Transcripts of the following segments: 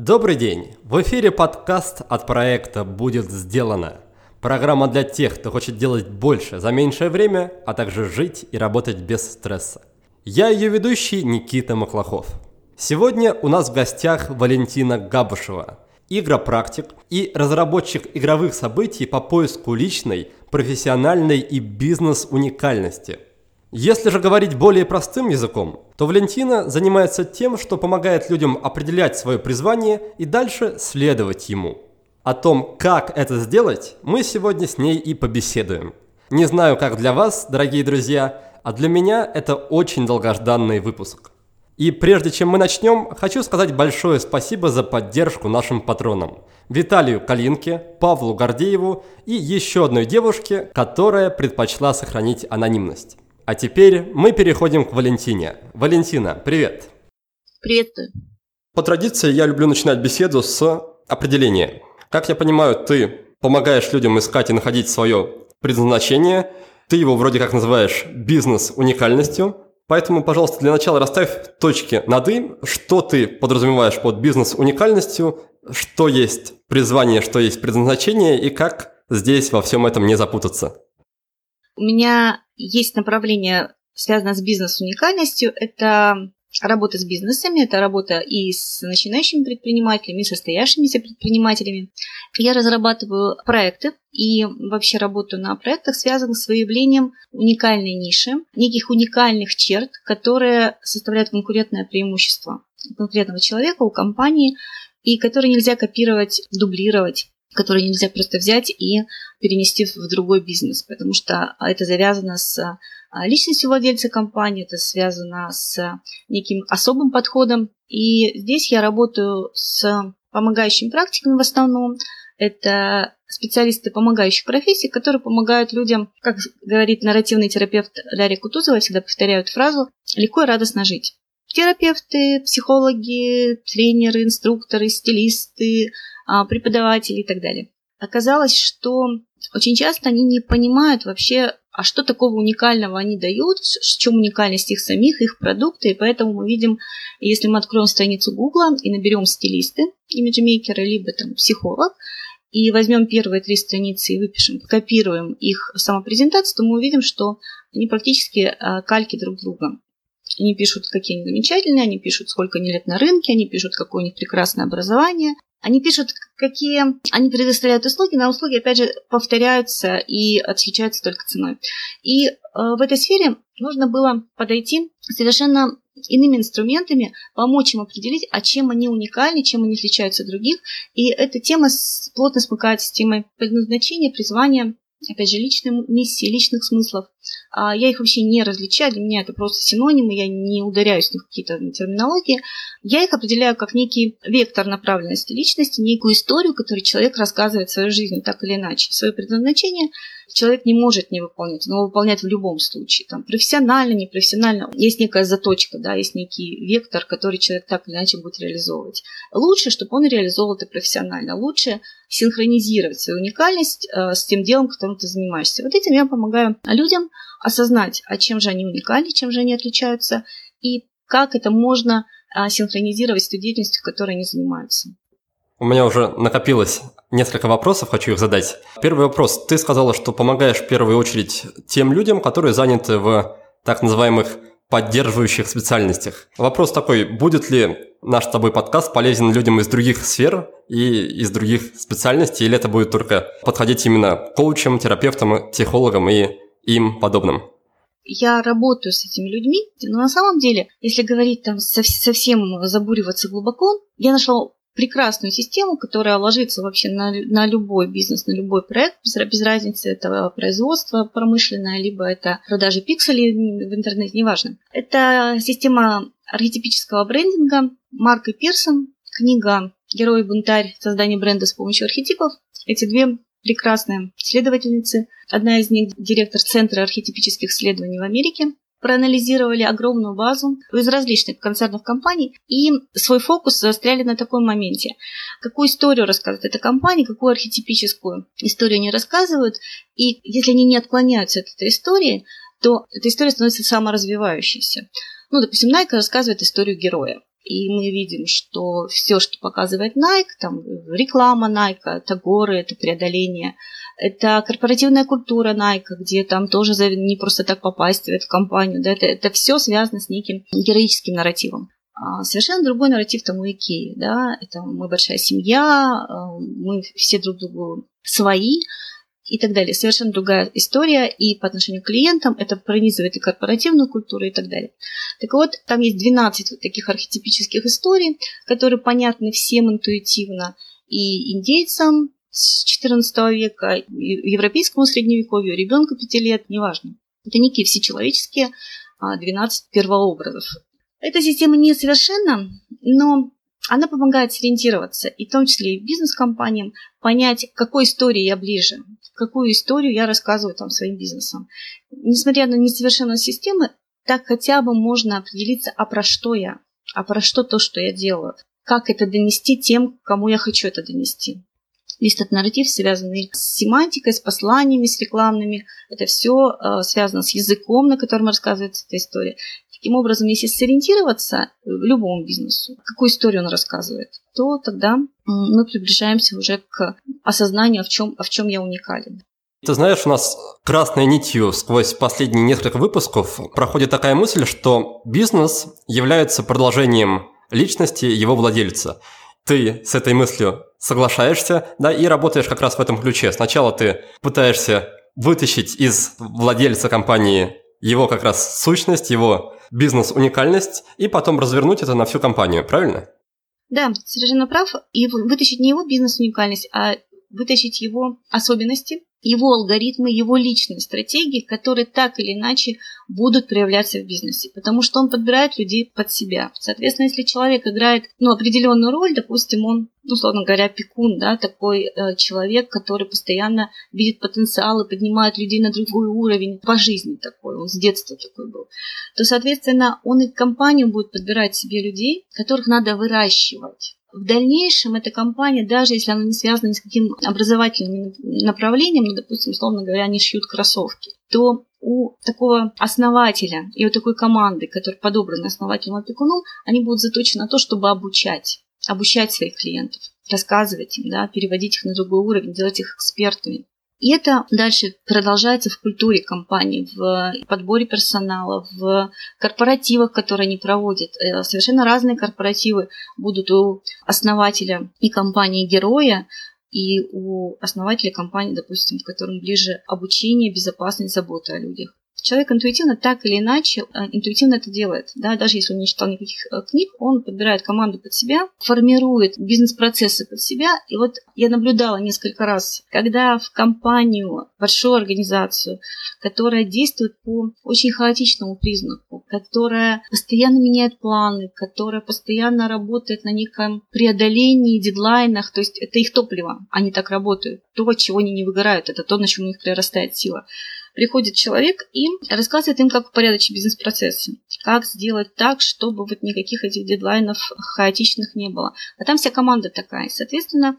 Добрый день! В эфире подкаст от проекта «Будет сделано». Программа для тех, кто хочет делать больше за меньшее время, а также жить и работать без стресса. Я ее ведущий Никита Маклахов. Сегодня у нас в гостях Валентина Габушева – игропрактик и разработчик игровых событий по поиску личной, профессиональной и бизнес-уникальности. Если же говорить более простым языком, то Валентина занимается тем, что помогает людям определять свое призвание и дальше следовать ему. О том, как это сделать, мы сегодня с ней и побеседуем. Не знаю, как для вас, дорогие друзья, а для меня это очень долгожданный выпуск – и прежде чем мы начнем, хочу сказать большое спасибо за поддержку нашим патронам. Виталию Калинке, Павлу Гордееву и еще одной девушке, которая предпочла сохранить анонимность. А теперь мы переходим к Валентине. Валентина, привет! Приветствую. По традиции я люблю начинать беседу с определения. Как я понимаю, ты помогаешь людям искать и находить свое предназначение. Ты его вроде как называешь бизнес уникальностью. Поэтому, пожалуйста, для начала расставь точки над «и». Что ты подразумеваешь под бизнес-уникальностью, что есть призвание, что есть предназначение, и как здесь во всем этом не запутаться? У меня есть направление, связанное с бизнес-уникальностью. Это работа с бизнесами, это работа и с начинающими предпринимателями, и состоявшимися предпринимателями. Я разрабатываю проекты и вообще работаю на проектах, связанных с выявлением уникальной ниши, неких уникальных черт, которые составляют конкурентное преимущество конкретного человека, у компании, и которые нельзя копировать, дублировать которые нельзя просто взять и перенести в другой бизнес, потому что это завязано с а, личностью владельца компании, это связано с неким особым подходом. И здесь я работаю с помогающими практиками в основном. Это специалисты помогающих профессий, которые помогают людям, как говорит нарративный терапевт Дарья Кутузова, всегда повторяю эту фразу, легко и радостно жить. Терапевты, психологи, тренеры, инструкторы, стилисты, а, преподаватели и так далее. Оказалось, что очень часто они не понимают вообще, а что такого уникального они дают, в чем уникальность их самих, их продукта, и поэтому мы видим, если мы откроем страницу Гугла и наберем стилисты, имиджмейкеры, либо там психолог, и возьмем первые три страницы и выпишем, копируем их самопрезентацию, то мы увидим, что они практически а, кальки друг друга. Они пишут, какие они замечательные, они пишут, сколько они лет на рынке, они пишут, какое у них прекрасное образование, они пишут, какие они предоставляют услуги, но услуги, опять же, повторяются и отличаются только ценой. И э, в этой сфере нужно было подойти совершенно иными инструментами, помочь им определить, а чем они уникальны, чем они отличаются от других. И эта тема плотно смыкается с темой предназначения, призвания опять же, личной миссии, личных смыслов. А я их вообще не различаю, для меня это просто синонимы, я не ударяюсь в какие-то терминологии. Я их определяю как некий вектор направленности личности, некую историю, которую человек рассказывает в своей жизни так или иначе. Свое предназначение человек не может не выполнять, но выполнять в любом случае. Там, профессионально, непрофессионально. Есть некая заточка, да, есть некий вектор, который человек так или иначе будет реализовывать. Лучше, чтобы он реализовывал это профессионально. Лучше синхронизировать свою уникальность э, с тем делом, которым ты занимаешься. Вот этим я помогаю людям осознать, а чем же они уникальны, чем же они отличаются, и как это можно э, синхронизировать с той деятельностью, которой они занимаются. У меня уже накопилось несколько вопросов, хочу их задать. Первый вопрос. Ты сказала, что помогаешь в первую очередь тем людям, которые заняты в так называемых поддерживающих специальностях. Вопрос такой, будет ли наш с тобой подкаст полезен людям из других сфер и из других специальностей, или это будет только подходить именно коучам, терапевтам, психологам и им подобным? я работаю с этими людьми, но на самом деле, если говорить там совсем забуриваться глубоко, я нашла прекрасную систему, которая ложится вообще на, на любой бизнес, на любой проект, без, без разницы, это производство промышленное, либо это продажи пикселей в интернете, неважно. Это система архетипического брендинга Марка Пирсон, книга герой бунтарь, создание бренда с помощью архетипов. Эти две прекрасные исследовательницы. Одна из них директор Центра архетипических исследований в Америке, проанализировали огромную базу из различных концернов компаний и свой фокус заостряли на таком моменте. Какую историю рассказывает эта компания, какую архетипическую историю они рассказывают, и если они не отклоняются от этой истории, то эта история становится саморазвивающейся. Ну, допустим, Nike рассказывает историю героя. И мы видим, что все, что показывает Nike, там реклама Nike, это горы, это преодоление, это корпоративная культура Nike, где там тоже не просто так попасть в эту компанию, да, это, это все связано с неким героическим нарративом. А совершенно другой нарратив там у Икеи, да, это мы большая семья, э, мы все друг другу свои, и так далее. Совершенно другая история и по отношению к клиентам, это пронизывает и корпоративную культуру и так далее. Так вот, там есть 12 вот таких архетипических историй, которые понятны всем интуитивно и индейцам с XIV века, европейскому средневековью, ребенку 5 лет, неважно. Это некие всечеловеческие 12 а, первообразов. Эта система несовершенна, но она помогает сориентироваться, и в том числе и бизнес-компаниям, понять, к какой истории я ближе, какую историю я рассказываю там своим бизнесом. Несмотря на несовершенность системы, так хотя бы можно определиться, а про что я, а про что то, что я делаю, как это донести тем, кому я хочу это донести. Весь этот нарратив связанный с семантикой, с посланиями, с рекламными. Это все э, связано с языком, на котором рассказывается эта история. Таким образом, если сориентироваться в любому бизнесу, какую историю он рассказывает, то тогда мы приближаемся уже к осознанию, в чем, в чем я уникален. Ты знаешь, у нас красной нитью сквозь последние несколько выпусков проходит такая мысль, что бизнес является продолжением личности его владельца. Ты с этой мыслью соглашаешься, да, и работаешь как раз в этом ключе. Сначала ты пытаешься вытащить из владельца компании его как раз сущность, его бизнес-уникальность, и потом развернуть это на всю компанию, правильно? Да, совершенно прав. И вытащить не его бизнес-уникальность, а вытащить его особенности, его алгоритмы, его личные стратегии, которые так или иначе будут проявляться в бизнесе, потому что он подбирает людей под себя. Соответственно, если человек играет ну, определенную роль, допустим, он, ну, условно говоря, пекун, да, такой э, человек, который постоянно видит потенциал и поднимает людей на другой уровень, по жизни такой, он с детства такой был, то, соответственно, он и компанию будет подбирать себе людей, которых надо выращивать в дальнейшем эта компания, даже если она не связана ни с каким образовательным направлением, ну, допустим, условно говоря, они шьют кроссовки, то у такого основателя и у такой команды, которая подобрана основателем опекуном, они будут заточены на то, чтобы обучать, обучать своих клиентов, рассказывать им, да, переводить их на другой уровень, делать их экспертами. И это дальше продолжается в культуре компании, в подборе персонала, в корпоративах, которые они проводят. Э, совершенно разные корпоративы будут у основателя и компании героя, и у основателя компании, допустим, в котором ближе обучение, безопасность, забота о людях. Человек интуитивно так или иначе э, интуитивно это делает. Да? Даже если он не читал никаких э, книг, он подбирает команду под себя, формирует бизнес-процессы под себя. И вот я наблюдала несколько раз, когда в компанию, большую организацию, которая действует по очень хаотичному признаку, которая постоянно меняет планы, которая постоянно работает на неком преодолении, дедлайнах, то есть это их топливо, они так работают. То, от чего они не выгорают, это то, на чем у них прирастает сила приходит человек и рассказывает им, как упорядочить бизнес-процессы, как сделать так, чтобы вот никаких этих дедлайнов хаотичных не было. А там вся команда такая. Соответственно,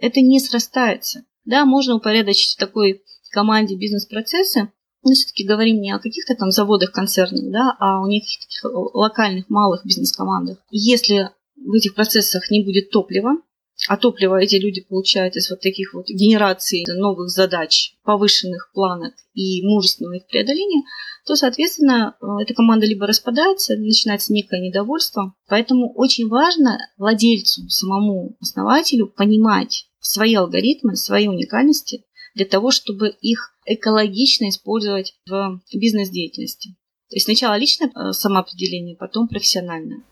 это не срастается. Да, можно упорядочить в такой команде бизнес-процессы, но все-таки говорим не о каких-то там заводах концернах, да, а о неких локальных малых бизнес-командах. Если в этих процессах не будет топлива, а топливо эти люди получают из вот таких вот генераций новых задач, повышенных планок и мужественного их преодоления, то, соответственно, э, эта команда либо распадается, начинается некое недовольство. Поэтому очень важно владельцу, самому основателю понимать свои алгоритмы, свои уникальности для того, чтобы их экологично использовать в бизнес-деятельности. То есть сначала личное э, самоопределение, потом профессиональное.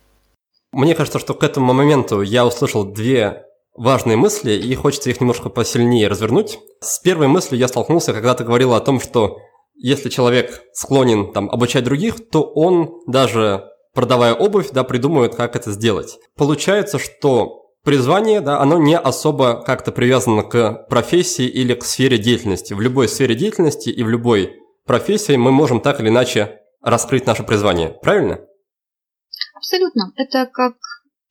Мне кажется, что к этому моменту я услышал две важные мысли, и хочется их немножко посильнее развернуть. С первой мыслью я столкнулся, когда ты говорила о том, что если человек склонен там, обучать других, то он даже продавая обувь, да, придумывает, как это сделать. Получается, что призвание, да, оно не особо как-то привязано к профессии или к сфере деятельности. В любой сфере деятельности и в любой профессии мы можем так или иначе раскрыть наше призвание. Правильно? Абсолютно. Это как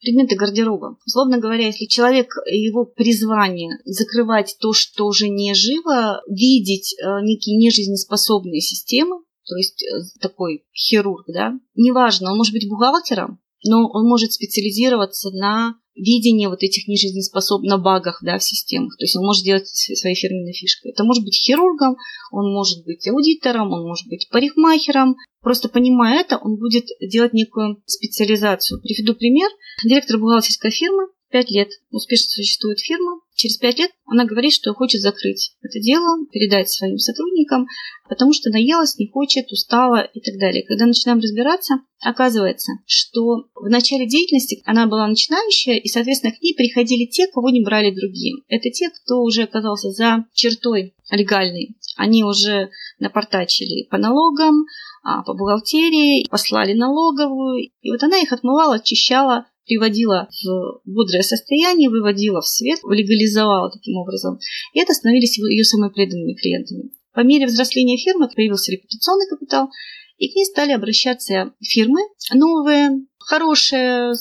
предметы гардероба. Условно говоря, если человек, его призвание закрывать то, что уже не живо, видеть э, некие нежизнеспособные системы, то есть э, такой хирург, да, неважно, он может быть бухгалтером, но он может специализироваться на видение вот этих нежизнеспособных багах да, в системах. То есть он может делать своей фирменной фишкой. Это может быть хирургом, он может быть аудитором, он может быть парикмахером. Просто понимая это, он будет делать некую специализацию. Приведу пример. Директор бухгалтерской фирмы Пять лет успешно существует фирма. Через пять лет она говорит, что хочет закрыть это дело, передать своим сотрудникам, потому что наелась, не хочет, устала и так далее. Когда начинаем разбираться, оказывается, что в начале деятельности она была начинающая, и, соответственно, к ней приходили те, кого не брали другие. Это те, кто уже оказался за чертой легальной. Они уже напортачили по налогам, а, по бухгалтерии, послали налоговую. И вот она их отмывала, очищала, приводила в бодрое состояние, выводила в свет, легализовала таким образом. И это становились ее самыми преданными клиентами. По мере взросления фирмы появился репутационный капитал, и к ней стали обращаться фирмы новые, хорошие,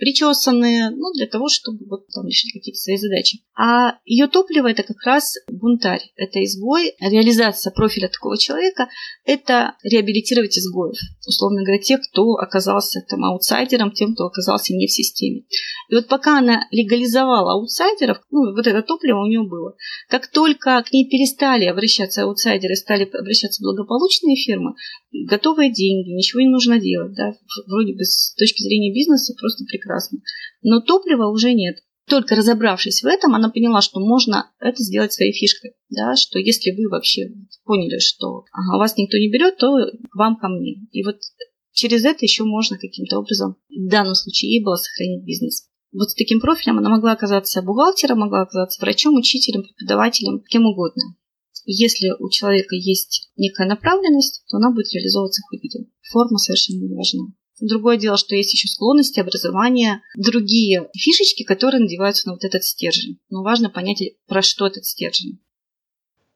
причесанные, ну, для того, чтобы вот там решить какие-то свои задачи. А ее топливо это как раз бунтарь, это изгой. Реализация профиля такого человека – это реабилитировать изгоев. Условно говоря, тех, кто оказался там аутсайдером, тем, кто оказался не в системе. И вот пока она легализовала аутсайдеров, ну, вот это топливо у нее было. Как только к ней перестали обращаться аутсайдеры, стали обращаться благополучные фирмы, готовые деньги, ничего не нужно делать, да, вроде бы с точки зрения бизнеса просто прекрасно. Но топлива уже нет. Только разобравшись в этом, она поняла, что можно это сделать своей фишкой, да, что если вы вообще поняли, что ага, вас никто не берет, то вам ко мне. И вот через это еще можно каким-то образом, в данном случае ей было сохранить бизнес. Вот с таким профилем она могла оказаться бухгалтером, могла оказаться врачом, учителем, преподавателем, кем угодно. Если у человека есть некая направленность, то она будет реализовываться хоть где. Форма совершенно не важна. Другое дело, что есть еще склонности, образование, другие фишечки, которые надеваются на вот этот стержень. Но важно понять, про что этот стержень.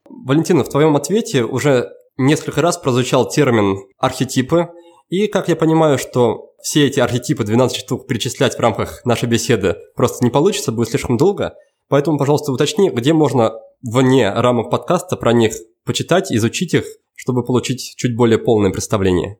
Валентина, в твоем ответе уже несколько раз прозвучал термин «архетипы». И, как я понимаю, что все эти архетипы, 12 штук, перечислять в рамках нашей беседы просто не получится, будет слишком долго. Поэтому, пожалуйста, уточни, где можно вне рамок подкаста про них почитать, изучить их, чтобы получить чуть более полное представление.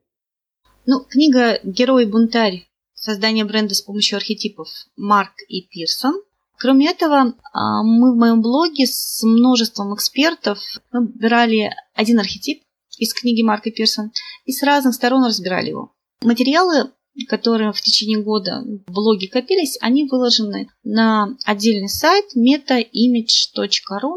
Ну, книга «Герой-бунтарь. Создание бренда с помощью архетипов» Марк и Пирсон. Кроме этого, а, мы в моем блоге с множеством экспертов выбирали один архетип из книги Марка Пирсон и с разных сторон разбирали его. Материалы, которые в течение года в блоге копились, они выложены на отдельный сайт metaimage.ru.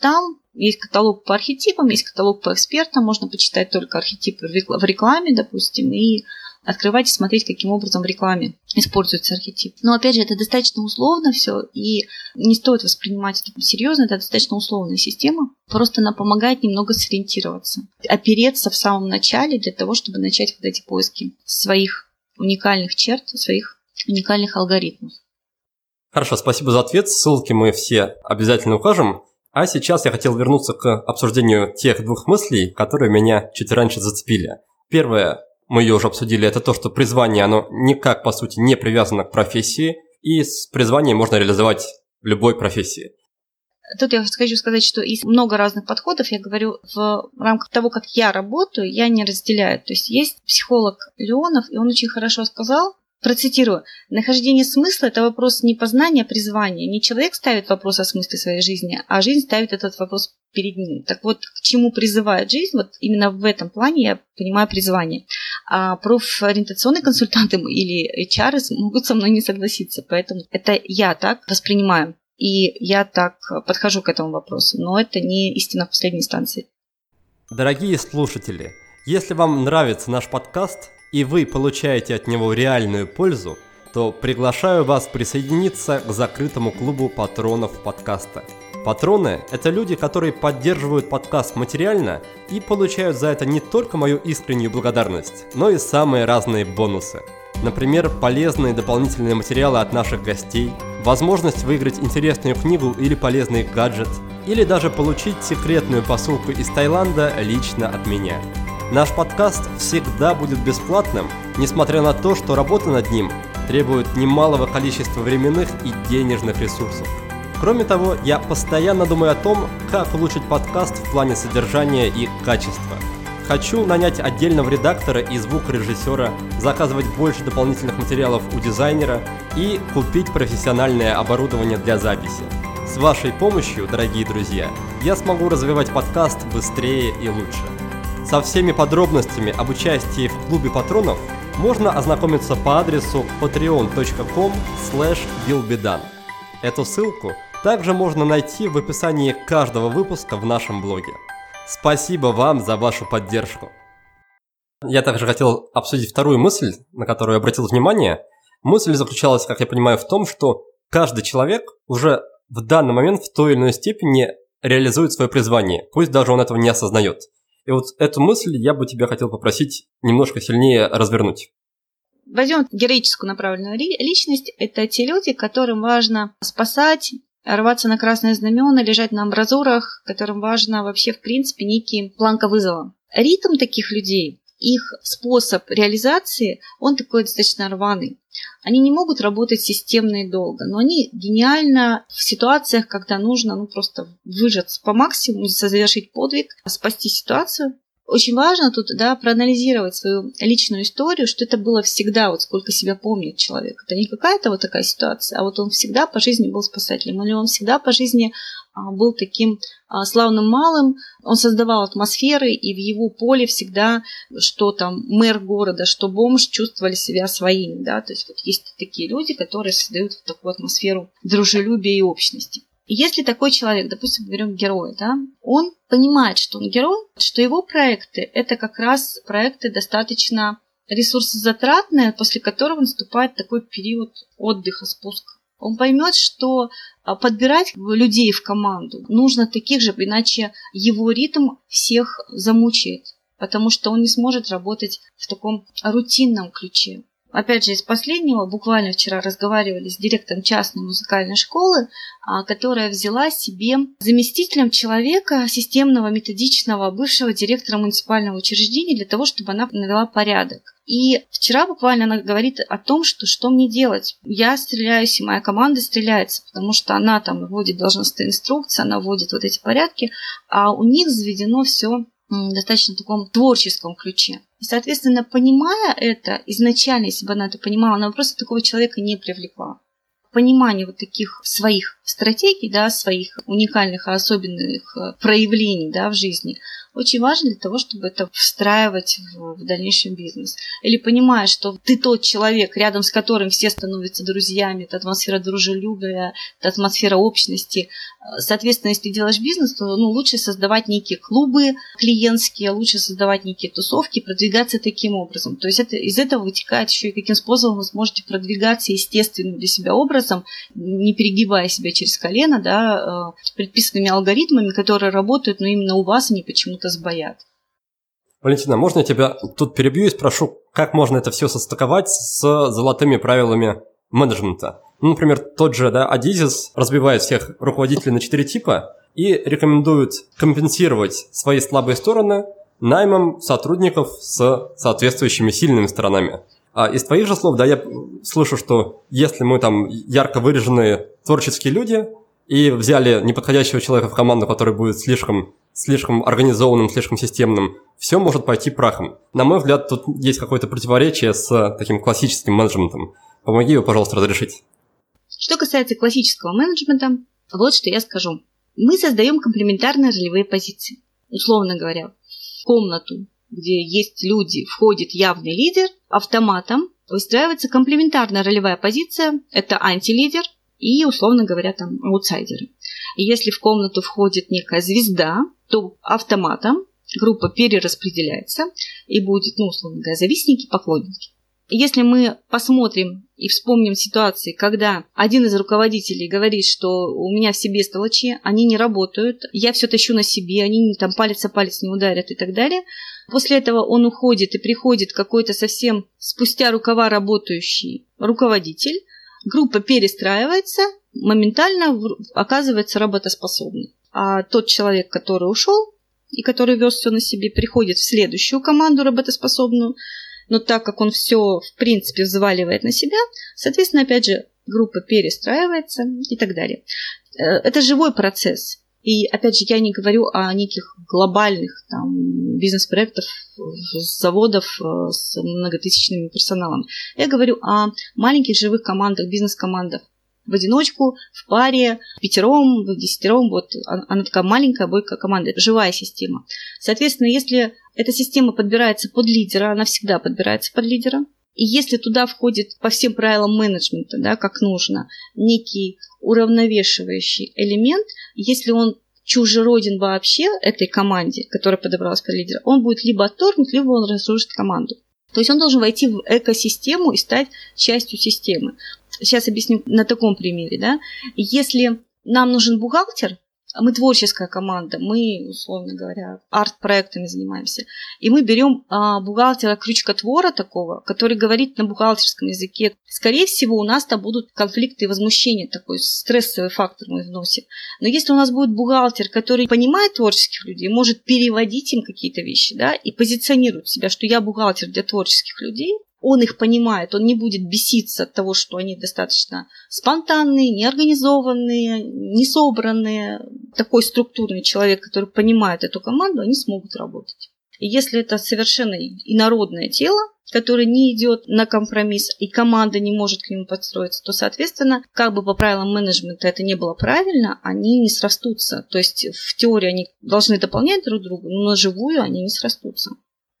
Там есть каталог по архетипам, есть каталог по экспертам, можно почитать только архетипы в рекламе, допустим, и открывать и смотреть, каким образом в рекламе используется архетип. Но опять же, это достаточно условно все, и не стоит воспринимать это серьезно, это достаточно условная система. Просто она помогает немного сориентироваться, опереться в самом начале для того, чтобы начать вот эти поиски своих уникальных черт, своих уникальных алгоритмов. Хорошо, спасибо за ответ. Ссылки мы все обязательно укажем. А сейчас я хотел вернуться к обсуждению тех двух мыслей, которые меня чуть раньше зацепили. Первое, мы ее уже обсудили, это то, что призвание, оно никак, по сути, не привязано к профессии, и с призванием можно реализовать в любой профессии. Тут я хочу сказать, что есть много разных подходов. Я говорю, в рамках того, как я работаю, я не разделяю. То есть есть психолог Леонов, и он очень хорошо сказал, Процитирую. Нахождение смысла – это вопрос не познания, а призвания. Не человек ставит вопрос о смысле своей жизни, а жизнь ставит этот вопрос перед ним. Так вот, к чему призывает жизнь, вот именно в этом плане я понимаю призвание. А профориентационные консультанты или HR могут со мной не согласиться, поэтому это я так воспринимаю. И я так подхожу к этому вопросу, но это не истина в последней инстанции. Дорогие слушатели, если вам нравится наш подкаст – и вы получаете от него реальную пользу, то приглашаю вас присоединиться к закрытому клубу патронов подкаста. Патроны – это люди, которые поддерживают подкаст материально и получают за это не только мою искреннюю благодарность, но и самые разные бонусы. Например, полезные дополнительные материалы от наших гостей, возможность выиграть интересную книгу или полезный гаджет, или даже получить секретную посылку из Таиланда лично от меня. Наш подкаст всегда будет бесплатным, несмотря на то, что работа над ним требует немалого количества временных и денежных ресурсов. Кроме того, я постоянно думаю о том, как улучшить подкаст в плане содержания и качества. Хочу нанять отдельного редактора и звукорежиссера, заказывать больше дополнительных материалов у дизайнера и купить профессиональное оборудование для записи. С вашей помощью, дорогие друзья, я смогу развивать подкаст быстрее и лучше. Со всеми подробностями об участии в клубе патронов можно ознакомиться по адресу patreon.com billbedan. Эту ссылку также можно найти в описании каждого выпуска в нашем блоге. Спасибо вам за вашу поддержку. Я также хотел обсудить вторую мысль, на которую я обратил внимание. Мысль заключалась, как я понимаю, в том, что каждый человек уже в данный момент в той или иной степени реализует свое призвание, пусть даже он этого не осознает. И вот эту мысль я бы тебя хотел попросить немножко сильнее развернуть. Возьмем героическую направленную личность. Это те люди, которым важно спасать, рваться на красное знамена, лежать на амбразурах, которым важно вообще, в принципе, некий планка вызова. Ритм таких людей, их способ реализации, он такой достаточно рваный. Они не могут работать системно и долго, но они гениально в ситуациях, когда нужно ну, просто выжаться по максимуму, завершить подвиг, спасти ситуацию, очень важно тут да, проанализировать свою личную историю, что это было всегда, вот сколько себя помнит человек. Это не какая-то вот такая ситуация, а вот он всегда по жизни был спасателем, или он всегда по жизни был таким а, славным малым, он создавал атмосферы, и в его поле всегда, что там мэр города, что бомж чувствовали себя своими, да, то есть вот есть такие люди, которые создают такую атмосферу дружелюбия и общности. Если такой человек, допустим, берем героя, да, он понимает, что он герой, что его проекты – это как раз проекты достаточно ресурсозатратные, после которого наступает такой период отдыха, спуска. Он поймет, что а, подбирать людей в команду нужно таких же, иначе его ритм всех замучает, потому что он не сможет работать в таком рутинном ключе. Опять же, из последнего, буквально вчера разговаривали с директором частной музыкальной школы, а, которая взяла себе заместителем человека, системного, методичного, бывшего директора муниципального учреждения для того, чтобы она навела порядок. И вчера буквально она говорит о том, что что мне делать. Я стреляюсь, и моя команда стреляется, потому что она там вводит должностные инструкции, она вводит вот эти порядки, а у них заведено все достаточно таком творческом ключе. И, соответственно, понимая это, изначально, если бы она это понимала, она просто такого человека не привлекла. Понимание вот таких своих стратегий, да, своих уникальных и особенных э, проявлений да, в жизни – очень важно для того, чтобы это встраивать в, в дальнейший бизнес. Или понимаешь, что ты тот человек, рядом с которым все становятся друзьями, это атмосфера дружелюбия, это атмосфера общности. Соответственно, если ты делаешь бизнес, то ну, лучше создавать некие клубы клиентские, лучше создавать некие тусовки, продвигаться таким образом. То есть это, из этого вытекает еще и каким способом вы сможете продвигаться естественным для себя образом, не перегибая себя через колено, да, э, предписанными алгоритмами, которые работают, но именно у вас они почему-то сбоят. Валентина, можно я тебя тут перебью и спрошу, как можно это все состыковать с золотыми правилами менеджмента? Ну, например, тот же да, Адизис разбивает всех руководителей на четыре типа и рекомендует компенсировать свои слабые стороны наймом сотрудников с соответствующими сильными сторонами. А из твоих же слов, да, я слышу, что если мы там ярко выраженные творческие люди и взяли неподходящего человека в команду, который будет слишком слишком организованным, слишком системным, все может пойти прахом. На мой взгляд, тут есть какое-то противоречие с таким классическим менеджментом. Помоги его, пожалуйста, разрешить. Что касается классического менеджмента, вот что я скажу. Мы создаем комплементарные ролевые позиции. Условно говоря, в комнату, где есть люди, входит явный лидер, автоматом выстраивается комплементарная ролевая позиция. Это антилидер и, условно говоря, там аутсайдеры. И если в комнату входит некая звезда, то автоматом группа перераспределяется и будет, ну, условно говоря, завистники, поклонники. Если мы посмотрим и вспомним ситуации, когда один из руководителей говорит, что у меня все бестолочи, они не работают, я все тащу на себе, они там палец о палец не ударят и так далее. После этого он уходит и приходит какой-то совсем спустя рукава работающий руководитель, группа перестраивается, моментально оказывается работоспособной. А тот человек, который ушел и который вез все на себе, приходит в следующую команду работоспособную, но так как он все, в принципе, взваливает на себя, соответственно, опять же, группа перестраивается и так далее. Э, это живой процесс. И опять же, я не говорю о неких глобальных там, бизнес-проектах, заводов э, с многотысячным персоналом. Я говорю о маленьких живых командах, бизнес-командах. В одиночку, в паре, в пятером, в десятером. Вот она такая маленькая, бойкая команда. Живая система. Соответственно, если эта система подбирается под лидера, она всегда подбирается под лидера. И если туда входит по всем правилам менеджмента, да, как нужно, некий уравновешивающий элемент, если он чужероден вообще этой команде, которая подобралась под лидера, он будет либо отторгнут, либо он разрушит команду. То есть он должен войти в экосистему и стать частью системы. Сейчас объясню на таком примере. Да? Если нам нужен бухгалтер, мы творческая команда, мы, условно говоря, арт-проектами занимаемся. И мы берем а, бухгалтера крючкотвора такого, который говорит на бухгалтерском языке. Скорее всего, у нас там будут конфликты и возмущения, такой стрессовый фактор мы вносим. Но если у нас будет бухгалтер, который понимает творческих людей, может переводить им какие-то вещи, да, и позиционирует себя, что я бухгалтер для творческих людей, он их понимает, он не будет беситься от того, что они достаточно спонтанные, неорганизованные, не собранные. Такой структурный человек, который понимает эту команду, они смогут работать. И если это совершенно инородное тело, которое не идет на компромисс, и команда не может к нему подстроиться, то, соответственно, как бы по правилам менеджмента это не было правильно, они не срастутся. То есть в теории они должны дополнять друг друга, но на живую они не срастутся.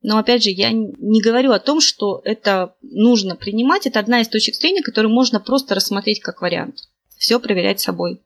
Но опять же, я не говорю о том, что это нужно принимать. Это одна из точек зрения, которую можно просто рассмотреть как вариант. Все проверять собой.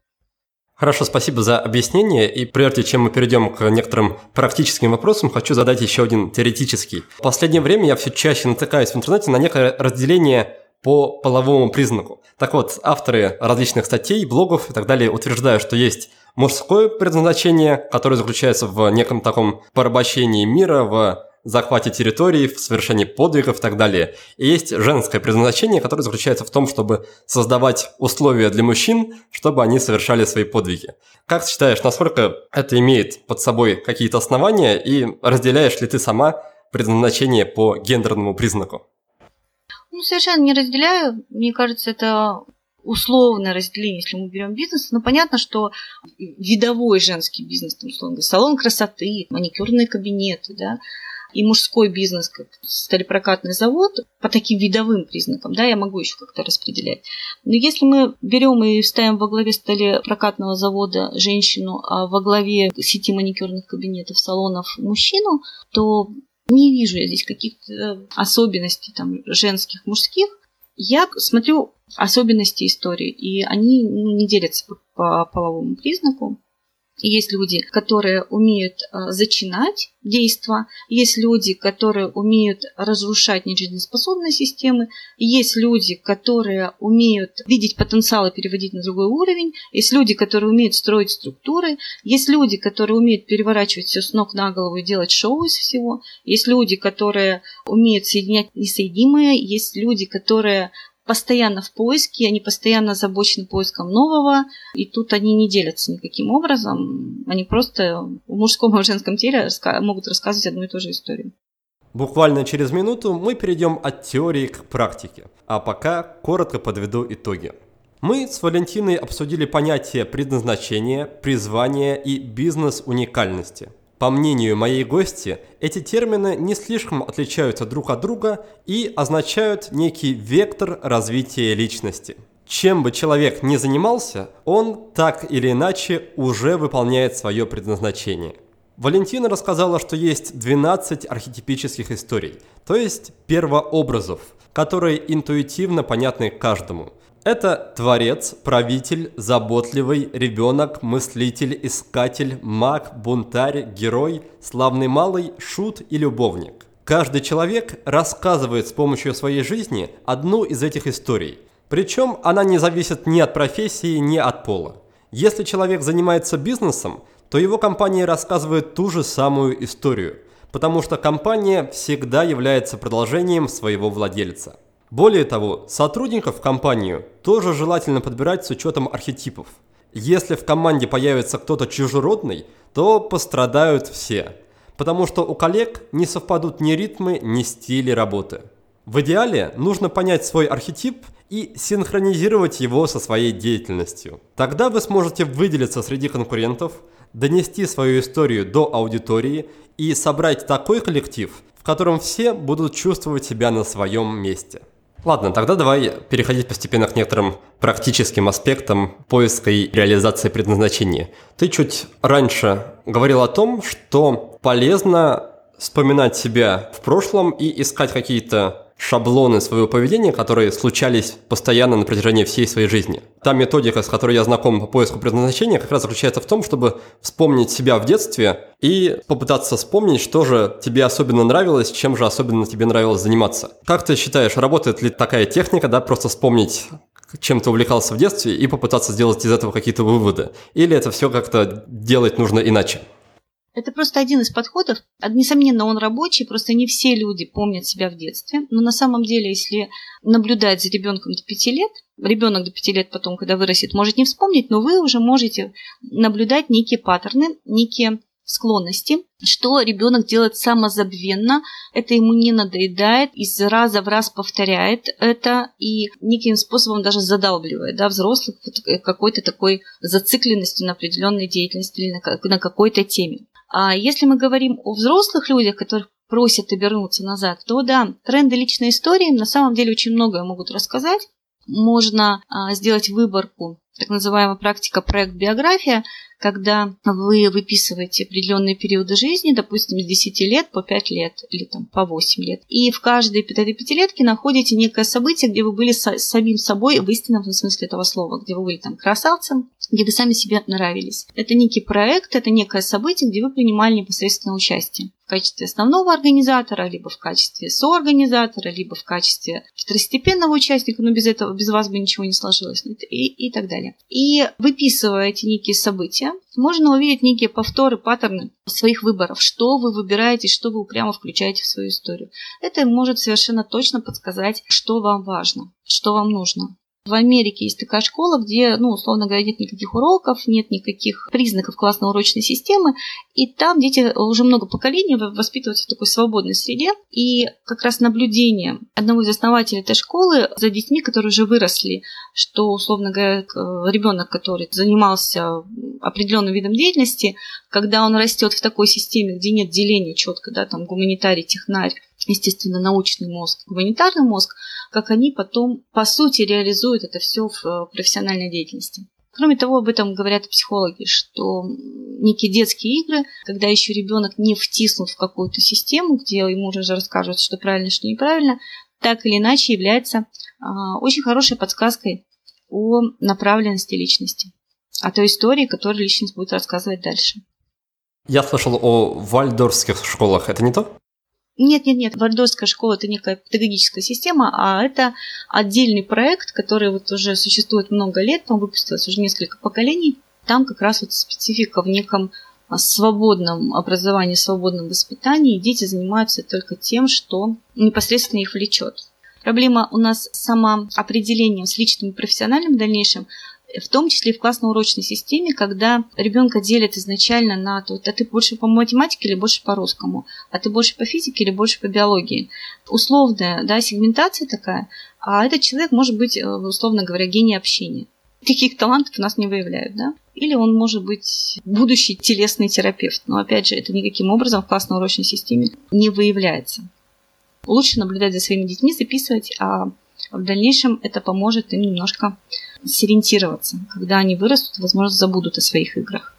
Хорошо, спасибо за объяснение. И прежде чем мы перейдем к некоторым практическим вопросам, хочу задать еще один теоретический. В последнее время я все чаще натыкаюсь в интернете на некое разделение по половому признаку. Так вот, авторы различных статей, блогов и так далее утверждают, что есть мужское предназначение, которое заключается в неком таком порабощении мира, в захвате территорий, в совершении подвигов и так далее. И есть женское предназначение, которое заключается в том, чтобы создавать условия для мужчин, чтобы они совершали свои подвиги. Как ты считаешь, насколько это имеет под собой какие-то основания и разделяешь ли ты сама предназначение по гендерному признаку? Ну, совершенно не разделяю. Мне кажется, это условное разделение, если мы берем бизнес, ну, понятно, что видовой женский бизнес, там, условно, салон красоты, маникюрные кабинеты, да, и мужской бизнес, как сталепрокатный завод, по таким видовым признакам, да, я могу еще как-то распределять. Но если мы берем и ставим во главе сталепрокатного завода женщину, а во главе сети маникюрных кабинетов, салонов мужчину, то не вижу я здесь каких-то особенностей там, женских, мужских. Я смотрю особенности истории, и они ну, не делятся по половому признаку. Есть люди, которые умеют э, зачинать действа, есть люди, которые умеют разрушать нежизнеспособные системы, есть люди, которые умеют видеть потенциал и переводить на другой уровень, есть люди, которые умеют строить структуры, есть люди, которые умеют переворачивать все с ног на голову и делать шоу из всего, есть люди, которые умеют соединять несоединимое, есть люди, которые постоянно в поиске, они постоянно озабочены поиском нового, и тут они не делятся никаким образом, они просто в мужском и в женском теле могут рассказывать одну и ту же историю. Буквально через минуту мы перейдем от теории к практике, а пока коротко подведу итоги. Мы с Валентиной обсудили понятия предназначения, призвания и бизнес-уникальности – по мнению моей гости, эти термины не слишком отличаются друг от друга и означают некий вектор развития личности. Чем бы человек ни занимался, он так или иначе уже выполняет свое предназначение. Валентина рассказала, что есть 12 архетипических историй, то есть первообразов, которые интуитивно понятны каждому – это творец, правитель, заботливый, ребенок, мыслитель, искатель, маг, бунтарь, герой, славный малый, шут и любовник. Каждый человек рассказывает с помощью своей жизни одну из этих историй. Причем она не зависит ни от профессии, ни от пола. Если человек занимается бизнесом, то его компания рассказывает ту же самую историю, потому что компания всегда является продолжением своего владельца. Более того, сотрудников в компанию тоже желательно подбирать с учетом архетипов. Если в команде появится кто-то чужеродный, то пострадают все – потому что у коллег не совпадут ни ритмы, ни стили работы. В идеале нужно понять свой архетип и синхронизировать его со своей деятельностью. Тогда вы сможете выделиться среди конкурентов, донести свою историю до аудитории и собрать такой коллектив, в котором все будут чувствовать себя на своем месте. Ладно, тогда давай переходить постепенно к некоторым практическим аспектам поиска и реализации предназначения. Ты чуть раньше говорил о том, что полезно вспоминать себя в прошлом и искать какие-то шаблоны своего поведения, которые случались постоянно на протяжении всей своей жизни. Та методика, с которой я знаком по поиску предназначения, как раз заключается в том, чтобы вспомнить себя в детстве и попытаться вспомнить, что же тебе особенно нравилось, чем же особенно тебе нравилось заниматься. Как ты считаешь, работает ли такая техника, да, просто вспомнить чем ты увлекался в детстве и попытаться сделать из этого какие-то выводы? Или это все как-то делать нужно иначе? Это просто один из подходов. Несомненно, он рабочий, просто не все люди помнят себя в детстве. Но на самом деле, если наблюдать за ребенком до 5 лет, ребенок до 5 лет потом, когда вырастет, может не вспомнить, но вы уже можете наблюдать некие паттерны, некие склонности, что ребенок делает самозабвенно, это ему не надоедает, из раза в раз повторяет это и неким способом даже задалбливает да, взрослых какой-то такой зацикленностью на определенной деятельности или на какой-то теме. А если мы говорим о взрослых людях, которых просят обернуться назад, то да, тренды личной истории на самом деле очень многое могут рассказать. Можно а, сделать выборку, так называемая практика проект биография, когда вы выписываете определенные периоды жизни, допустим, с 10 лет по 5 лет или там по 8 лет. И в каждой этой пятилетке находите некое событие, где вы были самим собой в истинном смысле этого слова, где вы были там красавцем, где вы сами себе нравились. Это некий проект, это некое событие, где вы принимали непосредственно участие в качестве основного организатора, либо в качестве соорганизатора, либо в качестве второстепенного участника, но без этого, без вас бы ничего не сложилось, и, и так далее. И выписывая эти некие события, можно увидеть некие повторы, паттерны своих выборов, что вы выбираете, что вы прямо включаете в свою историю. Это может совершенно точно подсказать, что вам важно, что вам нужно. В Америке есть такая школа, где, ну, условно говоря, нет никаких уроков, нет никаких признаков классно-урочной системы, и там дети уже много поколений воспитываются в такой свободной среде, и как раз наблюдение одного из основателей этой школы за детьми, которые уже выросли, что, условно говоря, ребенок, который занимался определенным видом деятельности, когда он растет в такой системе, где нет деления четко, да, там гуманитарий, технарь, естественно, научный мозг, гуманитарный мозг, как они потом, по сути, реализуют это все в э, профессиональной деятельности. Кроме того, об этом говорят психологи, что некие детские игры, когда еще ребенок не втиснут в какую-то систему, где ему уже расскажут, что правильно, что неправильно, так или иначе является а, очень хорошей подсказкой о направленности личности, о той истории, которую личность будет рассказывать дальше. Я слышал о вальдорфских школах. Это не то? Нет, нет, нет. Вальдорфская школа это некая педагогическая система, а это отдельный проект, который вот уже существует много лет, там выпустилось уже несколько поколений. Там как раз вот специфика в неком а, свободном образовании, свободном воспитании. Дети занимаются только тем, что непосредственно их влечет. Проблема у нас с самоопределением с личным и профессиональным в дальнейшем в том числе и в классно-урочной системе, когда ребенка делят изначально на то, а ты больше по математике или больше по русскому, а ты больше по физике или больше по биологии. Условная да, сегментация такая, а этот человек может быть, э, условно говоря, гений общения. Таких талантов у нас не выявляют, да? Или он может быть будущий телесный терапевт. Но опять же, это никаким образом в классно-урочной системе не выявляется. Лучше наблюдать за своими детьми, записывать, а в дальнейшем это поможет им немножко сориентироваться. Когда они вырастут, возможно, забудут о своих играх.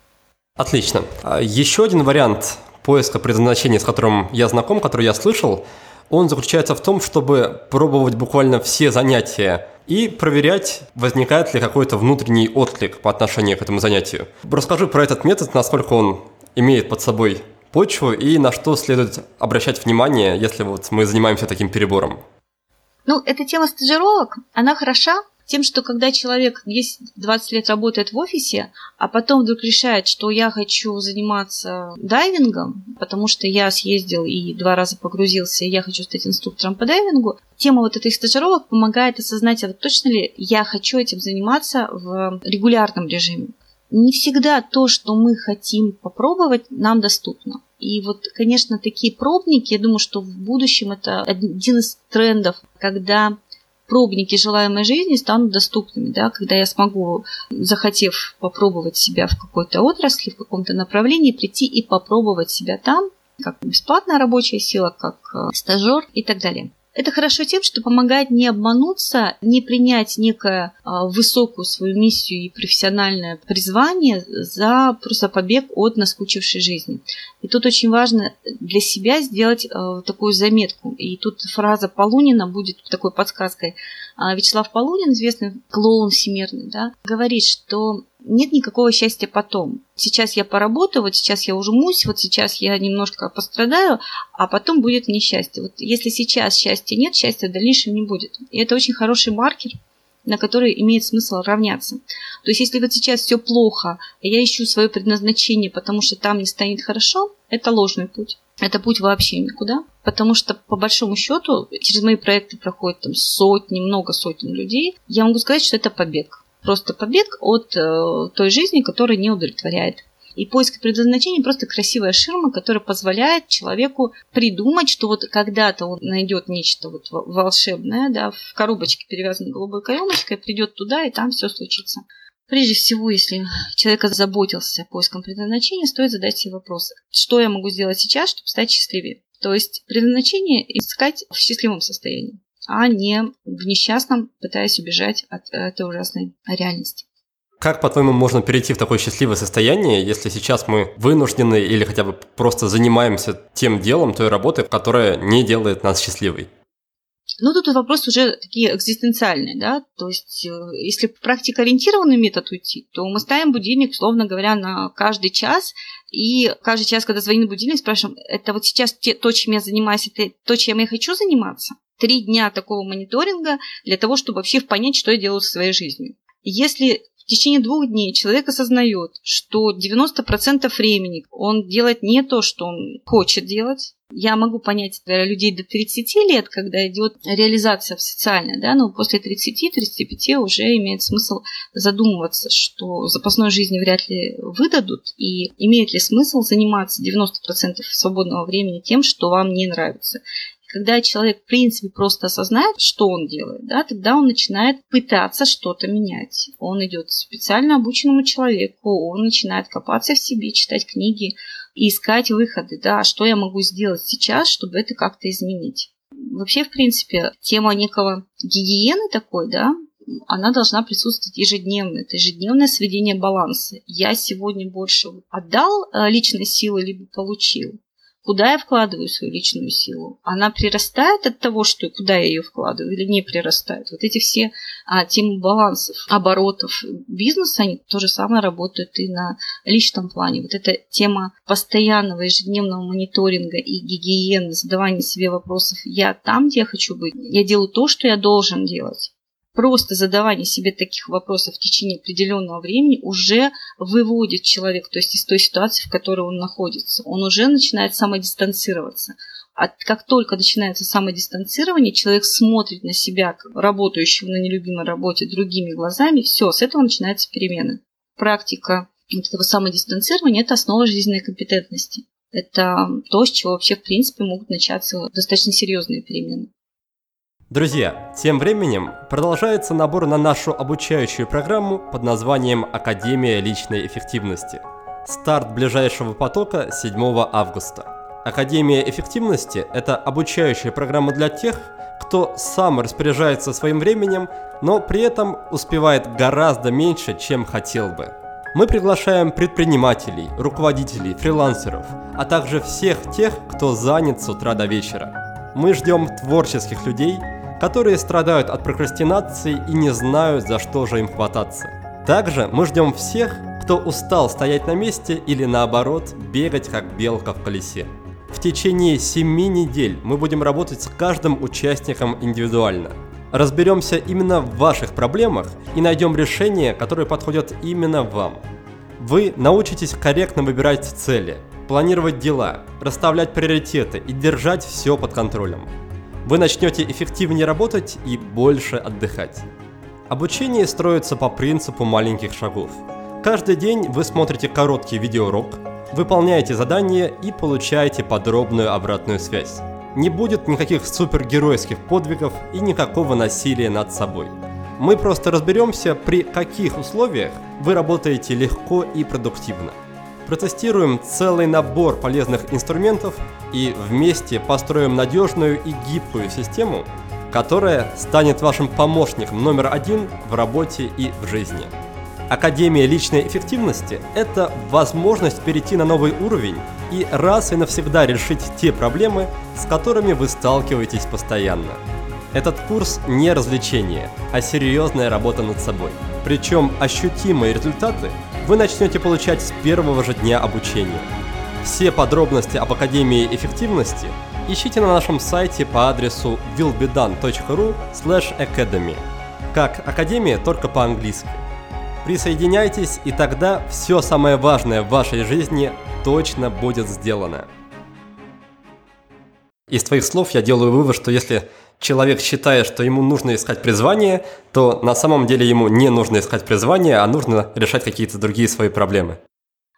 Отлично. А еще один вариант поиска предназначения, с которым я знаком, который я слышал, он заключается в том, чтобы пробовать буквально все занятия и проверять, возникает ли какой-то внутренний отклик по отношению к этому занятию. Расскажи про этот метод, насколько он имеет под собой почву и на что следует обращать внимание, если вот мы занимаемся таким перебором? Ну, эта тема стажировок, она хороша, тем, что когда человек 10-20 лет работает в офисе, а потом вдруг решает, что я хочу заниматься дайвингом, потому что я съездил и два раза погрузился, и я хочу стать инструктором по дайвингу, тема вот этой стажировок помогает осознать, а точно ли я хочу этим заниматься в регулярном режиме. Не всегда то, что мы хотим попробовать, нам доступно. И вот, конечно, такие пробники, я думаю, что в будущем это один из трендов, когда пробники желаемой жизни станут доступными, да, когда я смогу, захотев попробовать себя в какой-то отрасли, в каком-то направлении, прийти и попробовать себя там, как бесплатная рабочая сила, как э, стажер и так далее. Это хорошо тем, что помогает не обмануться, не принять некое а, высокую свою миссию и профессиональное призвание за просто побег от наскучившей жизни. И тут очень важно для себя сделать а, такую заметку. И тут фраза Полунина будет такой подсказкой. А, Вячеслав Полунин, известный клоун всемирный, да, говорит, что нет никакого счастья потом. Сейчас я поработаю, вот сейчас я ужмусь, вот сейчас я немножко пострадаю, а потом будет несчастье. Вот если сейчас счастья нет, счастья в дальнейшем не будет. И это очень хороший маркер, на который имеет смысл равняться. То есть, если вот сейчас все плохо, а я ищу свое предназначение, потому что там не станет хорошо, это ложный путь. Это путь вообще никуда, потому что по большому счету через мои проекты проходят там сотни, много сотен людей. Я могу сказать, что это побег просто побег от э, той жизни, которая не удовлетворяет. И поиск предназначения просто красивая ширма, которая позволяет человеку придумать, что вот когда-то он найдет нечто вот волшебное, да, в коробочке перевязанной голубой каемочкой, придет туда, и там все случится. Прежде всего, если человек озаботился поиском предназначения, стоит задать себе вопрос, что я могу сделать сейчас, чтобы стать счастливее. То есть предназначение искать в счастливом состоянии а не в несчастном, пытаясь убежать от этой ужасной реальности. Как, по-твоему, можно перейти в такое счастливое состояние, если сейчас мы вынуждены или хотя бы просто занимаемся тем делом, той работой, которая не делает нас счастливой? Ну, тут вопрос уже такие экзистенциальные, да, то есть э, если практикоориентированный метод уйти, то мы ставим будильник, условно говоря, на каждый час, и каждый час, когда звонит будильник, спрашиваем, это вот сейчас то, чем я занимаюсь, это то, чем я хочу заниматься? Три дня такого мониторинга для того, чтобы вообще понять, что я делаю со своей жизнью. Если в течение двух дней человек осознает, что 90% времени он делает не то, что он хочет делать, я могу понять людей до 30 лет, когда идет реализация социальная, да, но после 30-35 уже имеет смысл задумываться, что запасной жизни вряд ли выдадут, и имеет ли смысл заниматься 90% свободного времени тем, что вам не нравится. Когда человек, в принципе, просто осознает, что он делает, да, тогда он начинает пытаться что-то менять. Он идет к специально обученному человеку, он начинает копаться в себе, читать книги и искать выходы, да, что я могу сделать сейчас, чтобы это как-то изменить. Вообще, в принципе, тема некого гигиены такой, да, она должна присутствовать ежедневно. Это ежедневное сведение баланса. Я сегодня больше отдал э, личной силы, либо получил. Куда я вкладываю свою личную силу? Она прирастает от того, что куда я ее вкладываю, или не прирастает? Вот эти все а, темы балансов, оборотов бизнеса, они то же самое работают и на личном плане. Вот эта тема постоянного ежедневного мониторинга и гигиены, задавания себе вопросов, я там, где я хочу быть, я делаю то, что я должен делать просто задавание себе таких вопросов в течение определенного времени уже выводит человека, то есть из той ситуации, в которой он находится. Он уже начинает самодистанцироваться. А как только начинается самодистанцирование, человек смотрит на себя, работающего на нелюбимой работе, другими глазами, все, с этого начинается перемена. Практика вот этого самодистанцирования – это основа жизненной компетентности. Это то, с чего вообще, в принципе, могут начаться достаточно серьезные перемены. Друзья, тем временем продолжается набор на нашу обучающую программу под названием «Академия личной эффективности». Старт ближайшего потока 7 августа. Академия эффективности – это обучающая программа для тех, кто сам распоряжается своим временем, но при этом успевает гораздо меньше, чем хотел бы. Мы приглашаем предпринимателей, руководителей, фрилансеров, а также всех тех, кто занят с утра до вечера. Мы ждем творческих людей – которые страдают от прокрастинации и не знают, за что же им хвататься. Также мы ждем всех, кто устал стоять на месте или наоборот бегать как белка в колесе. В течение 7 недель мы будем работать с каждым участником индивидуально. Разберемся именно в ваших проблемах и найдем решения, которые подходят именно вам. Вы научитесь корректно выбирать цели, планировать дела, расставлять приоритеты и держать все под контролем. Вы начнете эффективнее работать и больше отдыхать. Обучение строится по принципу маленьких шагов. Каждый день вы смотрите короткий видеоурок, выполняете задания и получаете подробную обратную связь. Не будет никаких супергеройских подвигов и никакого насилия над собой. Мы просто разберемся, при каких условиях вы работаете легко и продуктивно. Протестируем целый набор полезных инструментов и вместе построим надежную и гибкую систему, которая станет вашим помощником номер один в работе и в жизни. Академия личной эффективности – это возможность перейти на новый уровень и раз и навсегда решить те проблемы, с которыми вы сталкиваетесь постоянно. Этот курс не развлечение, а серьезная работа над собой. Причем ощутимые результаты вы начнете получать с первого же дня обучения. Все подробности об Академии эффективности ищите на нашем сайте по адресу willbedone.ru academy. Как Академия, только по-английски. Присоединяйтесь, и тогда все самое важное в вашей жизни точно будет сделано. Из твоих слов я делаю вывод, что если человек считает, что ему нужно искать призвание, то на самом деле ему не нужно искать призвание, а нужно решать какие-то другие свои проблемы.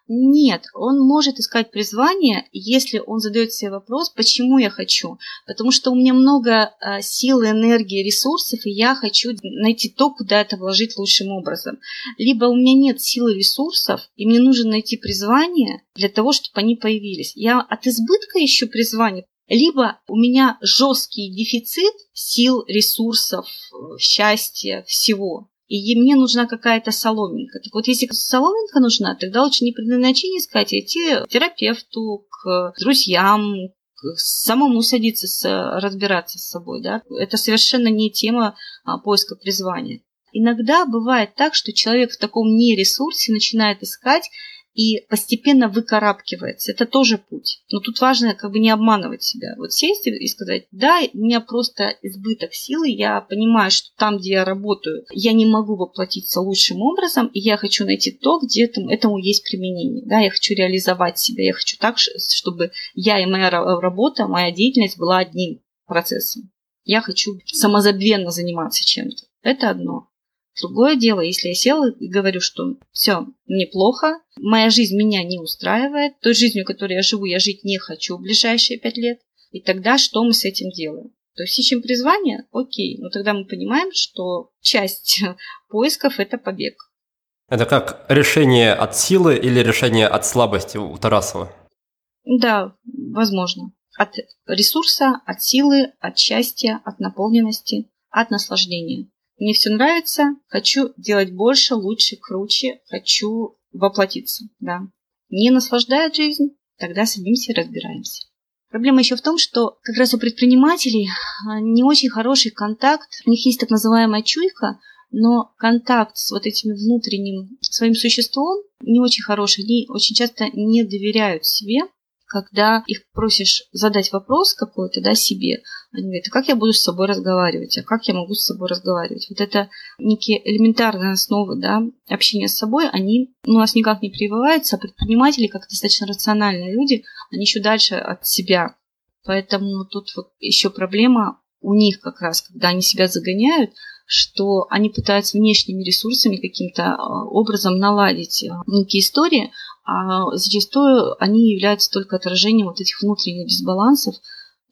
Нет, он может искать призвание, если он задает себе вопрос, почему я хочу. Потому что у меня много а, сил, энергии, ресурсов, и я хочу найти то, куда это вложить лучшим образом. Либо у меня нет сил и ресурсов, и мне нужно найти призвание для того, чтобы они появились. Я от избытка ищу призвание, либо у меня жесткий дефицит сил, ресурсов, счастья, всего. И мне нужна какая-то соломинка. Так вот, если соломинка нужна, тогда лучше не предназначение искать, а идти к терапевту, к друзьям, к самому садиться, с, разбираться с собой. Да? Это совершенно не тема а, поиска призвания. Иногда бывает так, что человек в таком нересурсе начинает искать и постепенно выкарабкивается. Это тоже путь. Но тут важно как бы не обманывать себя. Вот сесть и сказать, да, у меня просто избыток силы, я понимаю, что там, где я работаю, я не могу воплотиться лучшим образом, и я хочу найти то, где этому, есть применение. Да, я хочу реализовать себя, я хочу так, чтобы я и моя работа, моя деятельность была одним процессом. Я хочу самозабвенно заниматься чем-то. Это одно. Другое дело, если я села и говорю, что все, мне плохо, моя жизнь меня не устраивает, той жизнью, которой я живу, я жить не хочу в ближайшие пять лет, и тогда что мы с этим делаем? То есть ищем призвание, окей, но тогда мы понимаем, что часть поисков – это побег. Это как решение от силы или решение от слабости у Тарасова? Да, возможно. От ресурса, от силы, от счастья, от наполненности, от наслаждения. Мне все нравится, хочу делать больше, лучше, круче, хочу воплотиться, да. Не наслаждает жизнь, тогда садимся и разбираемся. Проблема еще в том, что как раз у предпринимателей а, не очень хороший контакт, у них есть так называемая чуйка, но контакт с вот этим внутренним своим существом не очень хороший. Они очень часто не доверяют себе, когда их просишь задать вопрос какой-то да, себе, они говорят, а как я буду с собой разговаривать, а как я могу с собой разговаривать? Вот это некие элементарные основы да, общения с собой, они у нас никак не прививаются, а предприниматели, как достаточно рациональные люди, они еще дальше от себя. Поэтому тут вот еще проблема у них как раз, когда они себя загоняют, что они пытаются внешними ресурсами каким-то а, образом наладить а, некие истории, а зачастую они являются только отражением вот этих внутренних дисбалансов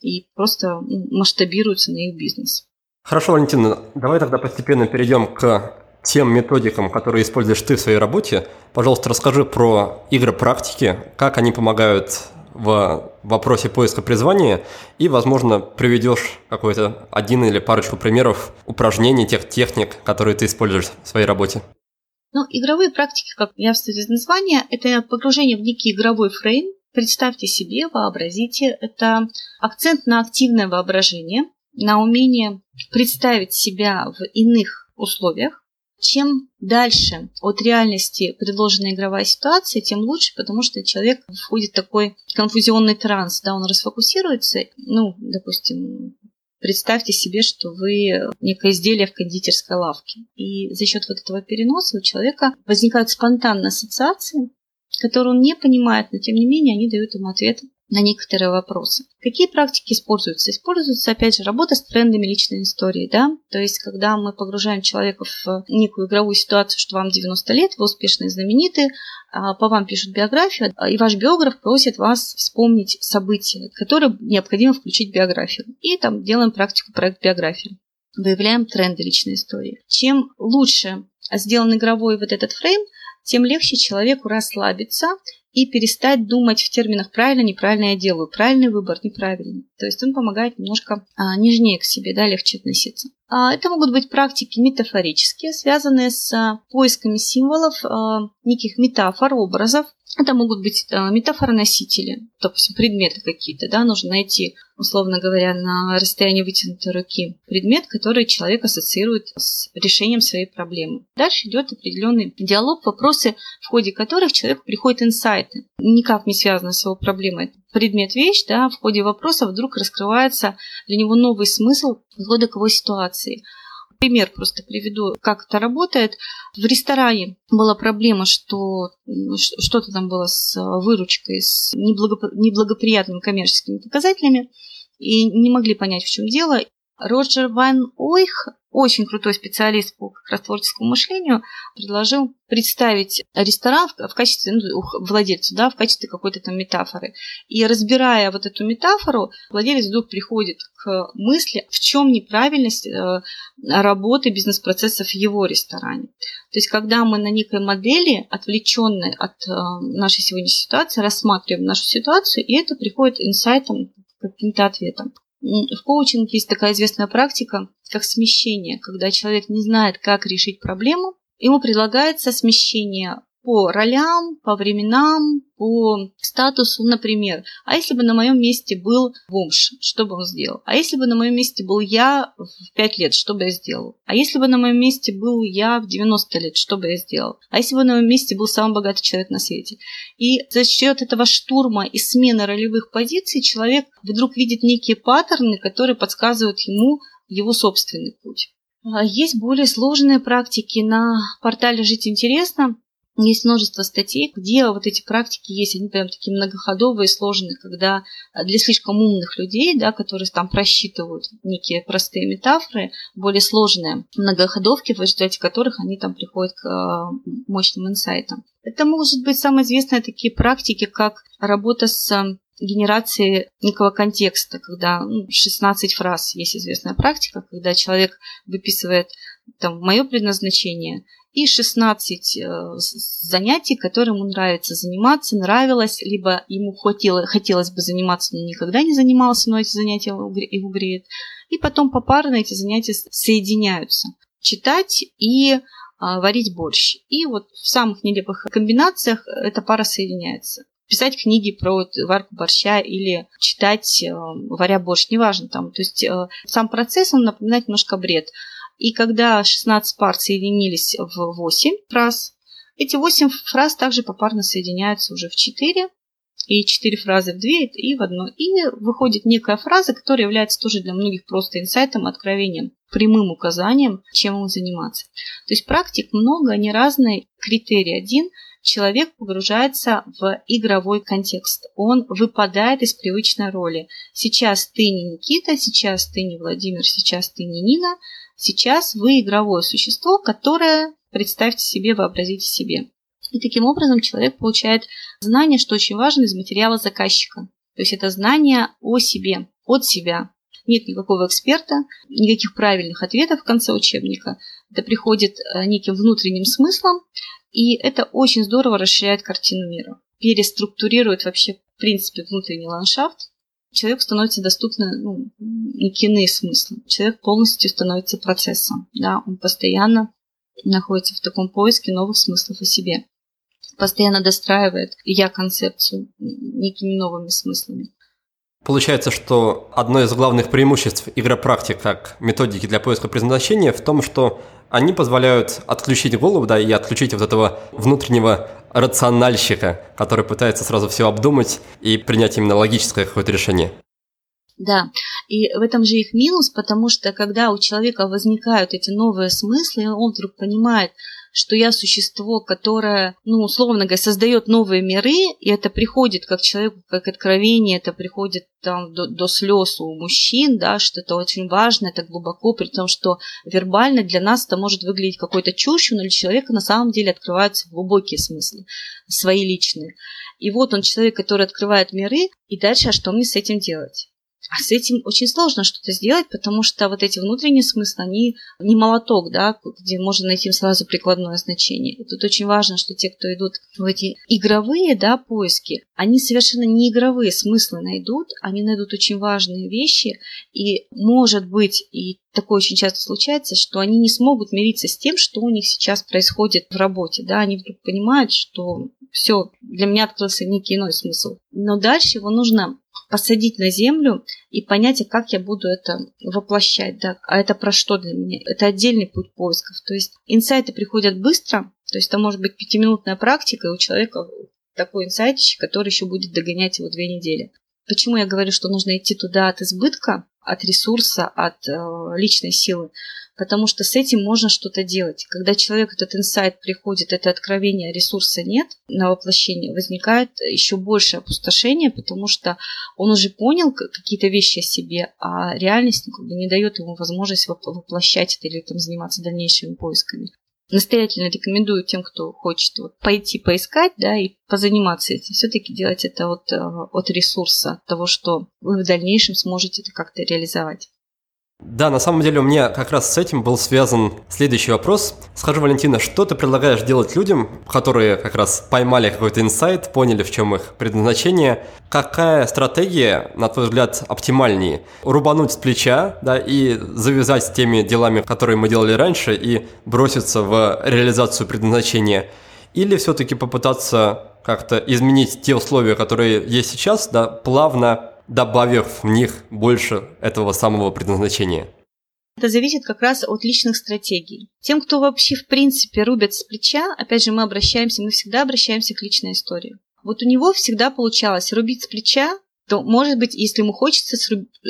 и просто ну, масштабируются на их бизнес. Хорошо, Валентина, давай тогда постепенно перейдем к тем методикам, которые используешь ты в своей работе. Пожалуйста, расскажи про игры практики, как они помогают в вопросе поиска призвания и, возможно, приведешь какой-то один или парочку примеров упражнений, тех техник, которые ты используешь в своей работе. Ну, игровые практики, как явствует из названия, это погружение в некий игровой фрейм. Представьте себе, вообразите, это акцент на активное воображение, на умение представить себя в иных условиях. Чем дальше от реальности предложенная игровая ситуация, тем лучше, потому что человек входит в такой конфузионный транс, да, он расфокусируется, ну, допустим, представьте себе, что вы некое изделие в кондитерской лавке. И за счет вот этого переноса у человека возникают спонтанные ассоциации, которые он не понимает, но тем не менее они дают ему ответ на некоторые вопросы. Какие практики используются? Используется, опять же, работа с трендами личной истории. Да? То есть, когда мы погружаем человека в некую игровую ситуацию, что вам 90 лет, вы успешные, знамениты, а по вам пишут биографию, и ваш биограф просит вас вспомнить события, которые необходимо включить в биографию. И там делаем практику проект биографии. Выявляем тренды личной истории. Чем лучше сделан игровой вот этот фрейм, тем легче человеку расслабиться и перестать думать в терминах правильно, неправильно я делаю, правильный выбор, неправильный. То есть он помогает немножко а, нежнее к себе, да, легче относиться. А, это могут быть практики метафорические, связанные с а, поисками символов, а, неких метафор, образов, это могут быть э, метафороносители, допустим, предметы какие-то, да, нужно найти, условно говоря, на расстоянии вытянутой руки предмет, который человек ассоциирует с решением своей проблемы. Дальше идет определенный диалог, вопросы, в ходе которых человек приходит инсайты, никак не связаны с его проблемой. Предмет-вещь, да, в ходе вопроса вдруг раскрывается для него новый смысл входа к его ситуации – Пример просто приведу, как это работает. В ресторане была проблема, что что-то там было с выручкой, с неблагоприятными коммерческими показателями, и не могли понять, в чем дело. Роджер Ван Ойх очень крутой специалист по как раз творческому мышлению, предложил представить ресторан в качестве ну, владельца, да, в качестве какой-то там метафоры. И разбирая вот эту метафору, владелец вдруг приходит к мысли, в чем неправильность э, работы бизнес-процессов в его ресторане. То есть, когда мы на некой модели, отвлеченной от э, нашей сегодняшней ситуации, рассматриваем нашу ситуацию, и это приходит инсайтом, каким-то ответом. В коучинге есть такая известная практика, как смещение, когда человек не знает, как решить проблему, ему предлагается смещение по ролям, по временам, по статусу, например. А если бы на моем месте был бомж, что бы он сделал? А если бы на моем месте был я в 5 лет, что бы я сделал? А если бы на моем месте был я в 90 лет, что бы я сделал? А если бы на моем месте был самый богатый человек на свете? И за счет этого штурма и смены ролевых позиций человек вдруг видит некие паттерны, которые подсказывают ему его собственный путь. А есть более сложные практики на портале «Жить интересно», есть множество статей, где вот эти практики есть, они прям такие многоходовые, сложные, когда для слишком умных людей, да, которые там просчитывают некие простые метафоры, более сложные многоходовки, в результате которых они там приходят к а, мощным инсайтам. Это может быть самые известные такие практики, как работа с генерации некого контекста, когда ну, 16 фраз есть известная практика, когда человек выписывает там мое предназначение и 16 э, занятий, которые ему нравится заниматься, нравилось, либо ему хотело, хотелось бы заниматься, но никогда не занимался, но эти занятия его греют. И потом попарно эти занятия соединяются. Читать и а, варить борщ. И вот в самых нелепых комбинациях эта пара соединяется писать книги про варку борща или читать, э, варя борщ, неважно там. То есть э, сам процесс, он напоминает немножко бред. И когда 16 пар соединились в 8 фраз, эти 8 фраз также попарно соединяются уже в 4, и 4 фразы в 2 и в одну. И выходит некая фраза, которая является тоже для многих просто инсайтом, откровением, прямым указанием, чем ему заниматься. То есть практик много, они разные. Критерий один – человек погружается в игровой контекст. Он выпадает из привычной роли. Сейчас ты не Никита, сейчас ты не Владимир, сейчас ты не Нина, сейчас вы игровое существо, которое, представьте себе, вообразите себе. И таким образом человек получает знание, что очень важно, из материала заказчика. То есть это знание о себе, от себя. Нет никакого эксперта, никаких правильных ответов в конце учебника. Это приходит э, неким внутренним смыслом, и это очень здорово расширяет картину мира, переструктурирует вообще, в принципе, внутренний ландшафт. Человеку становится доступны ну, некие иные смыслы. Человек полностью становится процессом. Да? Он постоянно находится в таком поиске новых смыслов о себе. Постоянно достраивает я концепцию некими новыми смыслами. Получается, что одно из главных преимуществ игропрактик как методики для поиска предназначения в том, что они позволяют отключить голову, да, и отключить вот этого внутреннего рациональщика, который пытается сразу все обдумать и принять именно логическое какое-то решение. Да, и в этом же их минус, потому что когда у человека возникают эти новые смыслы, он вдруг понимает, что я существо, которое, ну, условно говоря, создает новые миры, и это приходит как человеку, как откровение, это приходит там до, до слез у мужчин, да, что это очень важно, это глубоко, при том, что вербально для нас это может выглядеть какой-то чушью, но для человека на самом деле открываются глубокие смыслы, свои личные. И вот он человек, который открывает миры, и дальше, а что мне с этим делать? А с этим очень сложно что-то сделать, потому что вот эти внутренние смыслы, они не молоток, да, где можно найти сразу прикладное значение. И тут очень важно, что те, кто идут в эти игровые да, поиски, они совершенно не игровые смыслы найдут, они найдут очень важные вещи, и может быть, и такое очень часто случается, что они не смогут мириться с тем, что у них сейчас происходит в работе. Да? Они вдруг понимают, что все, для меня открылся некий иной смысл. Но дальше его нужно посадить на землю и понять, а как я буду это воплощать, да, а это про что для меня. Это отдельный путь поисков. То есть инсайты приходят быстро, то есть это может быть пятиминутная практика, и у человека такой инсайтчик, который еще будет догонять его две недели. Почему я говорю, что нужно идти туда от избытка, от ресурса, от э, личной силы? Потому что с этим можно что-то делать. Когда человек этот инсайт приходит, это откровение, ресурса нет на воплощение, возникает еще больше опустошение, потому что он уже понял какие-то вещи о себе, а реальность как бы не дает ему возможность воплощать это или там, заниматься дальнейшими поисками. Настоятельно рекомендую тем, кто хочет вот, пойти поискать, да, и позаниматься этим. Все-таки делать это вот э, от ресурса, от того, что вы в дальнейшем сможете это как-то реализовать. Да, на самом деле у меня как раз с этим был связан следующий вопрос. Скажи, Валентина, что ты предлагаешь делать людям, которые как раз поймали какой-то инсайт, поняли, в чем их предназначение? Какая стратегия, на твой взгляд, оптимальнее? Рубануть с плеча, да, и завязать с теми делами, которые мы делали раньше, и броситься в реализацию предназначения? Или все-таки попытаться как-то изменить те условия, которые есть сейчас, да, плавно добавив в них больше этого самого предназначения? Это зависит как раз от личных стратегий. Тем, кто вообще в принципе рубят с плеча, опять же, мы обращаемся, мы всегда обращаемся к личной истории. Вот у него всегда получалось рубить с плеча, то, может быть, если ему хочется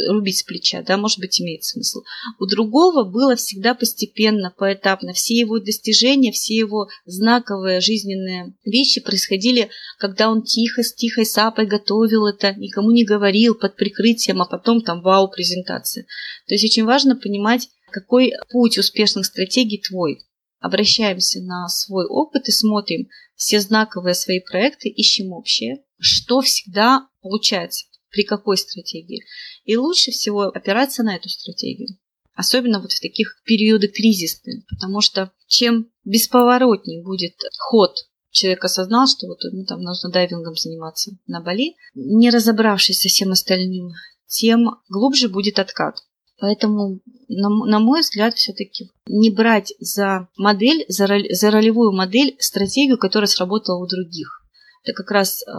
рубить с плеча, да, может быть, имеет смысл. У другого было всегда постепенно, поэтапно. Все его достижения, все его знаковые жизненные вещи происходили, когда он тихо, с тихой сапой готовил это, никому не говорил, под прикрытием, а потом там вау-презентация. То есть очень важно понимать, какой путь успешных стратегий твой. Обращаемся на свой опыт и смотрим все знаковые свои проекты, ищем общее, что всегда получается, при какой стратегии. И лучше всего опираться на эту стратегию. Особенно вот в таких периоды кризисные, потому что чем бесповоротней будет ход человек осознал, что вот ему там нужно дайвингом заниматься на Бали, не разобравшись со всем остальным, тем глубже будет откат. Поэтому, на, мой взгляд, все-таки не брать за модель, за ролевую модель стратегию, которая сработала у других. Это как раз э,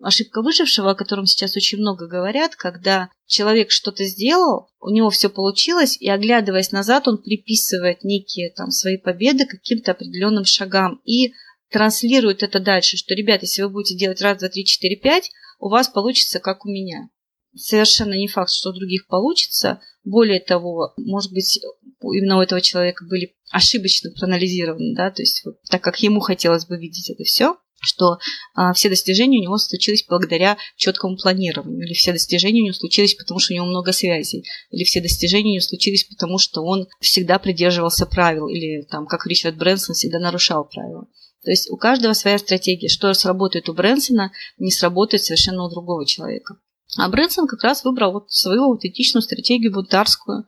ошибка выжившего, о котором сейчас очень много говорят, когда человек что-то сделал, у него все получилось, и оглядываясь назад, он приписывает некие там свои победы каким-то определенным шагам и транслирует это дальше, что, ребят, если вы будете делать раз, два, три, четыре, пять, у вас получится как у меня. Совершенно не факт, что у других получится. Более того, может быть, именно у этого человека были ошибочно проанализированы, да, то есть так как ему хотелось бы видеть это все, что а, все достижения у него случились благодаря четкому планированию, или все достижения у него случились потому, что у него много связей, или все достижения у него случились потому, что он всегда придерживался правил, или там, как Ричард Брэнсон всегда нарушал правила. То есть у каждого своя стратегия. Что сработает у Брэнсона, не сработает совершенно у другого человека. А Брэнсон как раз выбрал вот свою аутентичную стратегию бунтарскую,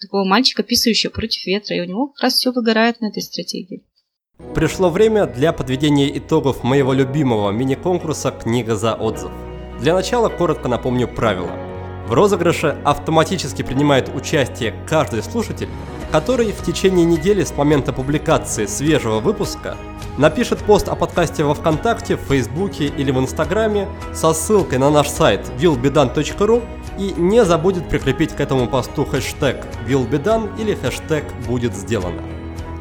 такого мальчика, писающего против ветра, и у него как раз все выгорает на этой стратегии. Пришло время для подведения итогов моего любимого мини-конкурса «Книга за отзыв». Для начала коротко напомню правила. В розыгрыше автоматически принимает участие каждый слушатель, который в течение недели с момента публикации свежего выпуска напишет пост о подкасте во Вконтакте, в Фейсбуке или в Инстаграме со ссылкой на наш сайт willbedan.ru и не забудет прикрепить к этому посту хэштег «Will или хэштег «Будет сделано».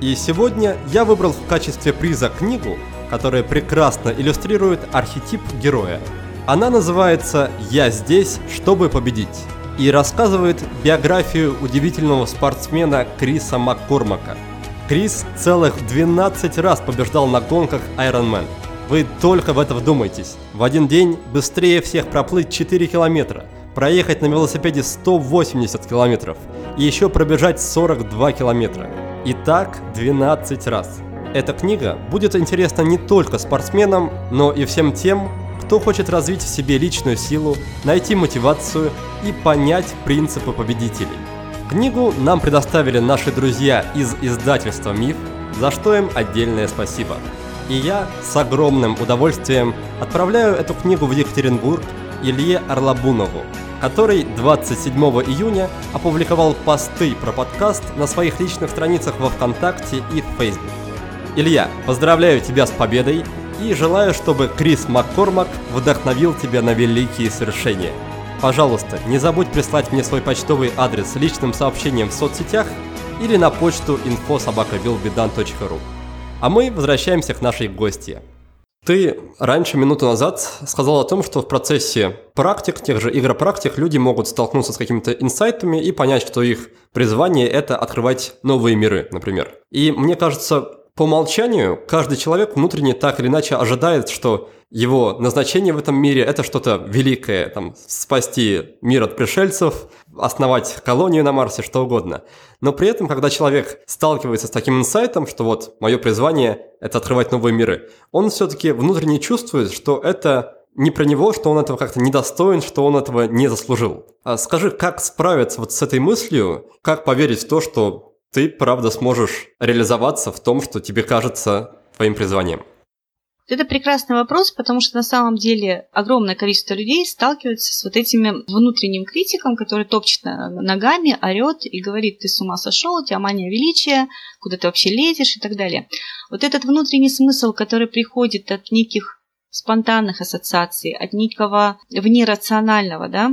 И сегодня я выбрал в качестве приза книгу, которая прекрасно иллюстрирует архетип героя. Она называется «Я здесь, чтобы победить» и рассказывает биографию удивительного спортсмена Криса Маккормака. Крис целых 12 раз побеждал на гонках Ironman. Вы только в это вдумайтесь. В один день быстрее всех проплыть 4 километра, проехать на велосипеде 180 километров и еще пробежать 42 километра. И так 12 раз. Эта книга будет интересна не только спортсменам, но и всем тем, кто хочет развить в себе личную силу, найти мотивацию и понять принципы победителей. Книгу нам предоставили наши друзья из издательства «Миф», за что им отдельное спасибо. И я с огромным удовольствием отправляю эту книгу в Екатеринбург Илье Орлабунову, который 27 июня опубликовал посты про подкаст на своих личных страницах во ВКонтакте и в Facebook. Илья, поздравляю тебя с победой и желаю, чтобы Крис Маккормак вдохновил тебя на великие свершения. Пожалуйста, не забудь прислать мне свой почтовый адрес с личным сообщением в соцсетях или на почту info.sobakavilbedan.ru. А мы возвращаемся к нашей гости. Ты раньше, минуту назад, сказал о том, что в процессе практик, тех же игропрактик, люди могут столкнуться с какими-то инсайтами и понять, что их призвание – это открывать новые миры, например. И мне кажется, по умолчанию каждый человек внутренне так или иначе ожидает, что его назначение в этом мире – это что-то великое, там, спасти мир от пришельцев, основать колонию на Марсе, что угодно. Но при этом, когда человек сталкивается с таким инсайтом, что вот мое призвание – это открывать новые миры, он все-таки внутренне чувствует, что это не про него, что он этого как-то недостоин, что он этого не заслужил. А скажи, как справиться вот с этой мыслью, как поверить в то, что ты правда сможешь реализоваться в том, что тебе кажется твоим призванием? Это прекрасный вопрос, потому что на самом деле огромное количество людей сталкивается с вот этим внутренним критиком, который топчет ногами, орет и говорит, ты с ума сошел, у тебя мания величия, куда ты вообще лезешь и так далее. Вот этот внутренний смысл, который приходит от неких спонтанных ассоциаций, от некого внерационального, да,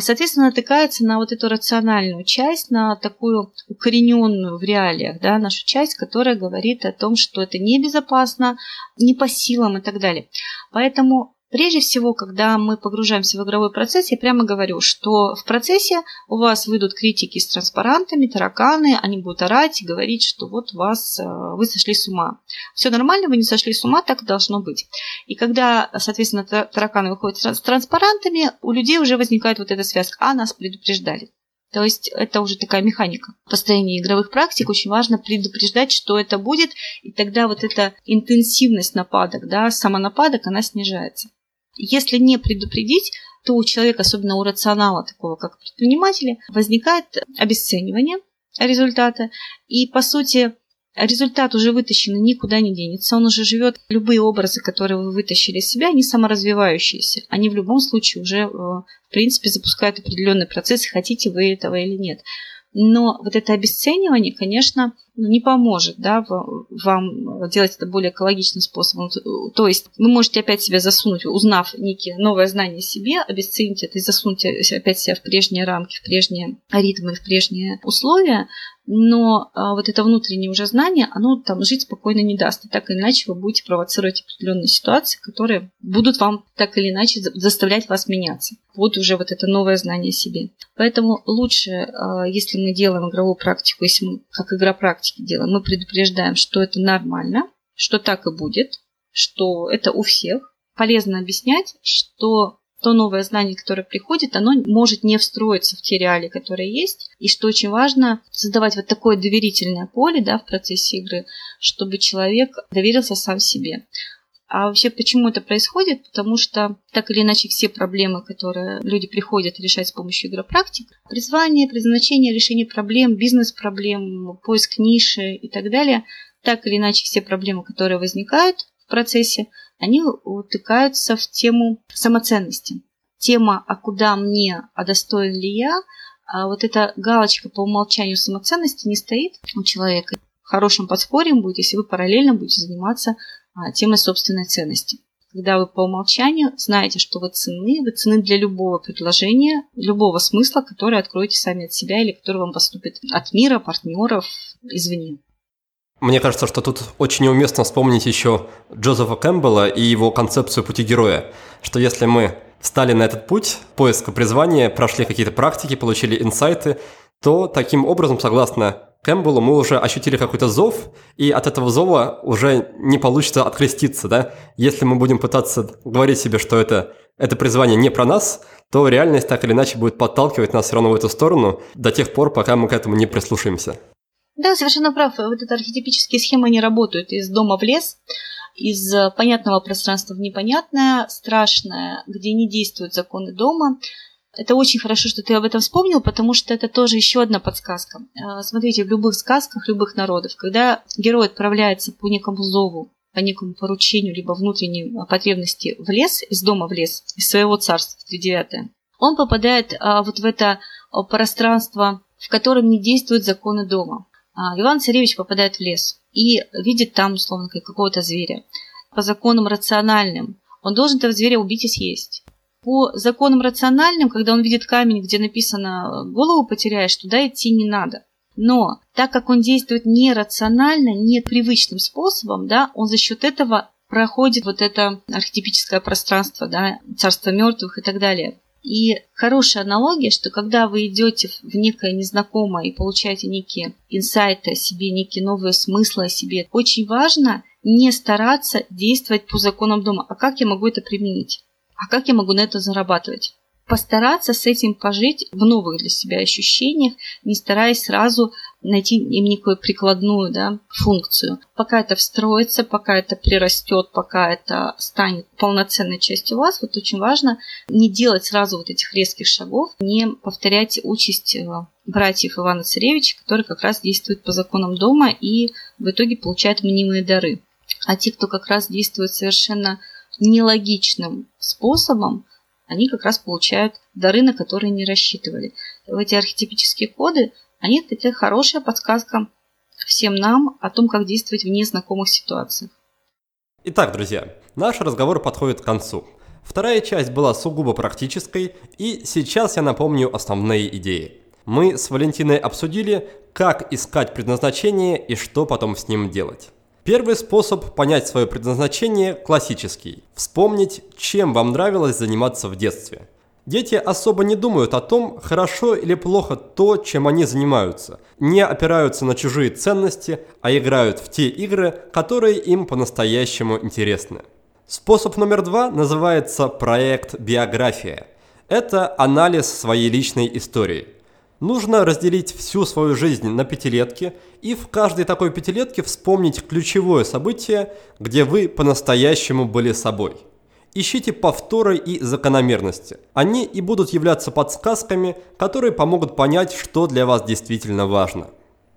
соответственно, натыкается на вот эту рациональную часть, на такую укорененную в реалиях, да, нашу часть, которая говорит о том, что это небезопасно, не по силам и так далее. Поэтому Прежде всего, когда мы погружаемся в игровой процесс, я прямо говорю, что в процессе у вас выйдут критики с транспарантами, тараканы, они будут орать и говорить, что вот вас, э, вы сошли с ума. Все нормально, вы не сошли с ума, так и должно быть. И когда, соответственно, тараканы выходят с транспарантами, у людей уже возникает вот эта связка, а нас предупреждали. То есть это уже такая механика построения игровых практик. Очень важно предупреждать, что это будет, и тогда вот эта интенсивность нападок, да, самонападок, она снижается. Если не предупредить, то у человека, особенно у рационала, такого как предпринимателя, возникает обесценивание результата. И, по сути, результат уже вытащен и никуда не денется. Он уже живет. Любые образы, которые вы вытащили из себя, они саморазвивающиеся. Они в любом случае уже, э, в принципе, запускают определенный процесс, хотите вы этого или нет. Но вот это обесценивание, конечно, не поможет да, вам делать это более экологичным способом. То есть вы можете опять себя засунуть, узнав некие новые знания о себе, обесценить это и засунуть опять себя в прежние рамки, в прежние ритмы, в прежние условия, но а, вот это внутреннее уже знание, оно там жить спокойно не даст. И так или иначе вы будете провоцировать определенные ситуации, которые будут вам так или иначе заставлять вас меняться. Вот уже вот это новое знание о себе. Поэтому лучше, а, если мы делаем игровую практику, если мы как игра практики делаем, мы предупреждаем, что это нормально, что так и будет, что это у всех. Полезно объяснять, что то новое знание, которое приходит, оно может не встроиться в те реалии, которые есть. И что очень важно, создавать вот такое доверительное поле да, в процессе игры, чтобы человек доверился сам себе. А вообще почему это происходит? Потому что так или иначе все проблемы, которые люди приходят решать с помощью игропрактик, призвание, предназначение, решение проблем, бизнес-проблем, поиск ниши и так далее, так или иначе все проблемы, которые возникают в процессе, они утыкаются в тему самоценности. Тема «А куда мне? А достоин ли я?» а вот эта галочка по умолчанию самоценности не стоит у человека. Хорошим подспорьем будет, если вы параллельно будете заниматься темой собственной ценности. когда вы по умолчанию знаете, что вы ценны, вы ценны для любого предложения, любого смысла, который откроете сами от себя или который вам поступит от мира, партнеров, извне. Мне кажется, что тут очень уместно вспомнить еще Джозефа Кэмпбелла и его концепцию пути героя, что если мы встали на этот путь поиска призвания, прошли какие-то практики, получили инсайты, то таким образом, согласно Кэмпбеллу, мы уже ощутили какой-то зов, и от этого зова уже не получится откреститься, да? Если мы будем пытаться говорить себе, что это, это призвание не про нас, то реальность так или иначе будет подталкивать нас все равно в эту сторону до тех пор, пока мы к этому не прислушаемся. Да, совершенно прав. Вот эти архетипические схемы не работают из дома в лес, из понятного пространства в непонятное, страшное, где не действуют законы дома. Это очень хорошо, что ты об этом вспомнил, потому что это тоже еще одна подсказка. А, смотрите, в любых сказках любых народов, когда герой отправляется по некому зову, по некому поручению, либо внутренней потребности в лес, из дома в лес, из своего царства, в тридевятое, он попадает а, вот в это а, пространство, в котором не действуют законы дома. Иван Царевич попадает в лес и видит там, условно, какого-то зверя. По законам рациональным он должен этого зверя убить и съесть по законам рациональным, когда он видит камень, где написано «голову потеряешь», туда идти не надо. Но так как он действует нерационально, не привычным способом, да, он за счет этого проходит вот это архетипическое пространство, да, царство мертвых и так далее. И хорошая аналогия, что когда вы идете в некое незнакомое и получаете некие инсайты о себе, некие новые смыслы о себе, очень важно не стараться действовать по законам дома. А как я могу это применить? А как я могу на это зарабатывать? Постараться с этим пожить в новых для себя ощущениях, не стараясь сразу найти им некую прикладную да, функцию. Пока это встроится, пока это прирастет, пока это станет полноценной частью вас, вот очень важно не делать сразу вот этих резких шагов, не повторять участь э, братьев Ивана Царевича, которые как раз действуют по законам дома и в итоге получают мнимые дары. А те, кто как раз действует совершенно нелогичным способом, они как раз получают дары, на которые не рассчитывали. В эти архетипические коды, они это хорошая подсказка всем нам о том, как действовать в незнакомых ситуациях. Итак, друзья, наш разговор подходит к концу. Вторая часть была сугубо практической, и сейчас я напомню основные идеи. Мы с Валентиной обсудили, как искать предназначение и что потом с ним делать. Первый способ понять свое предназначение классический. Вспомнить, чем вам нравилось заниматься в детстве. Дети особо не думают о том, хорошо или плохо то, чем они занимаются, не опираются на чужие ценности, а играют в те игры, которые им по-настоящему интересны. Способ номер два называется проект «Биография». Это анализ своей личной истории. Нужно разделить всю свою жизнь на пятилетки и в каждой такой пятилетке вспомнить ключевое событие, где вы по-настоящему были собой. Ищите повторы и закономерности. Они и будут являться подсказками, которые помогут понять, что для вас действительно важно.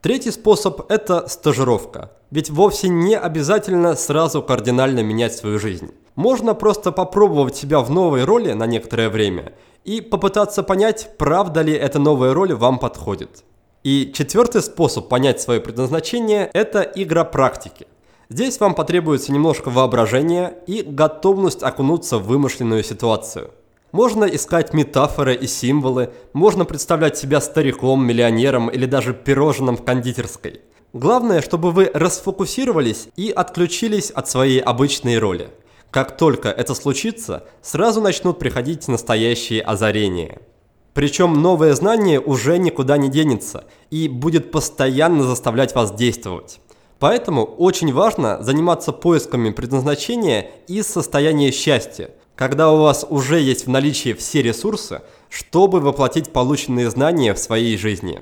Третий способ – это стажировка. Ведь вовсе не обязательно сразу кардинально менять свою жизнь. Можно просто попробовать себя в новой роли на некоторое время и попытаться понять, правда ли эта новая роль вам подходит. И четвертый способ понять свое предназначение – это игра практики. Здесь вам потребуется немножко воображения и готовность окунуться в вымышленную ситуацию. Можно искать метафоры и символы, можно представлять себя стариком, миллионером или даже пирожным в кондитерской. Главное, чтобы вы расфокусировались и отключились от своей обычной роли – как только это случится, сразу начнут приходить настоящие озарения. Причем новое знание уже никуда не денется и будет постоянно заставлять вас действовать. Поэтому очень важно заниматься поисками предназначения из состояния счастья, когда у вас уже есть в наличии все ресурсы, чтобы воплотить полученные знания в своей жизни.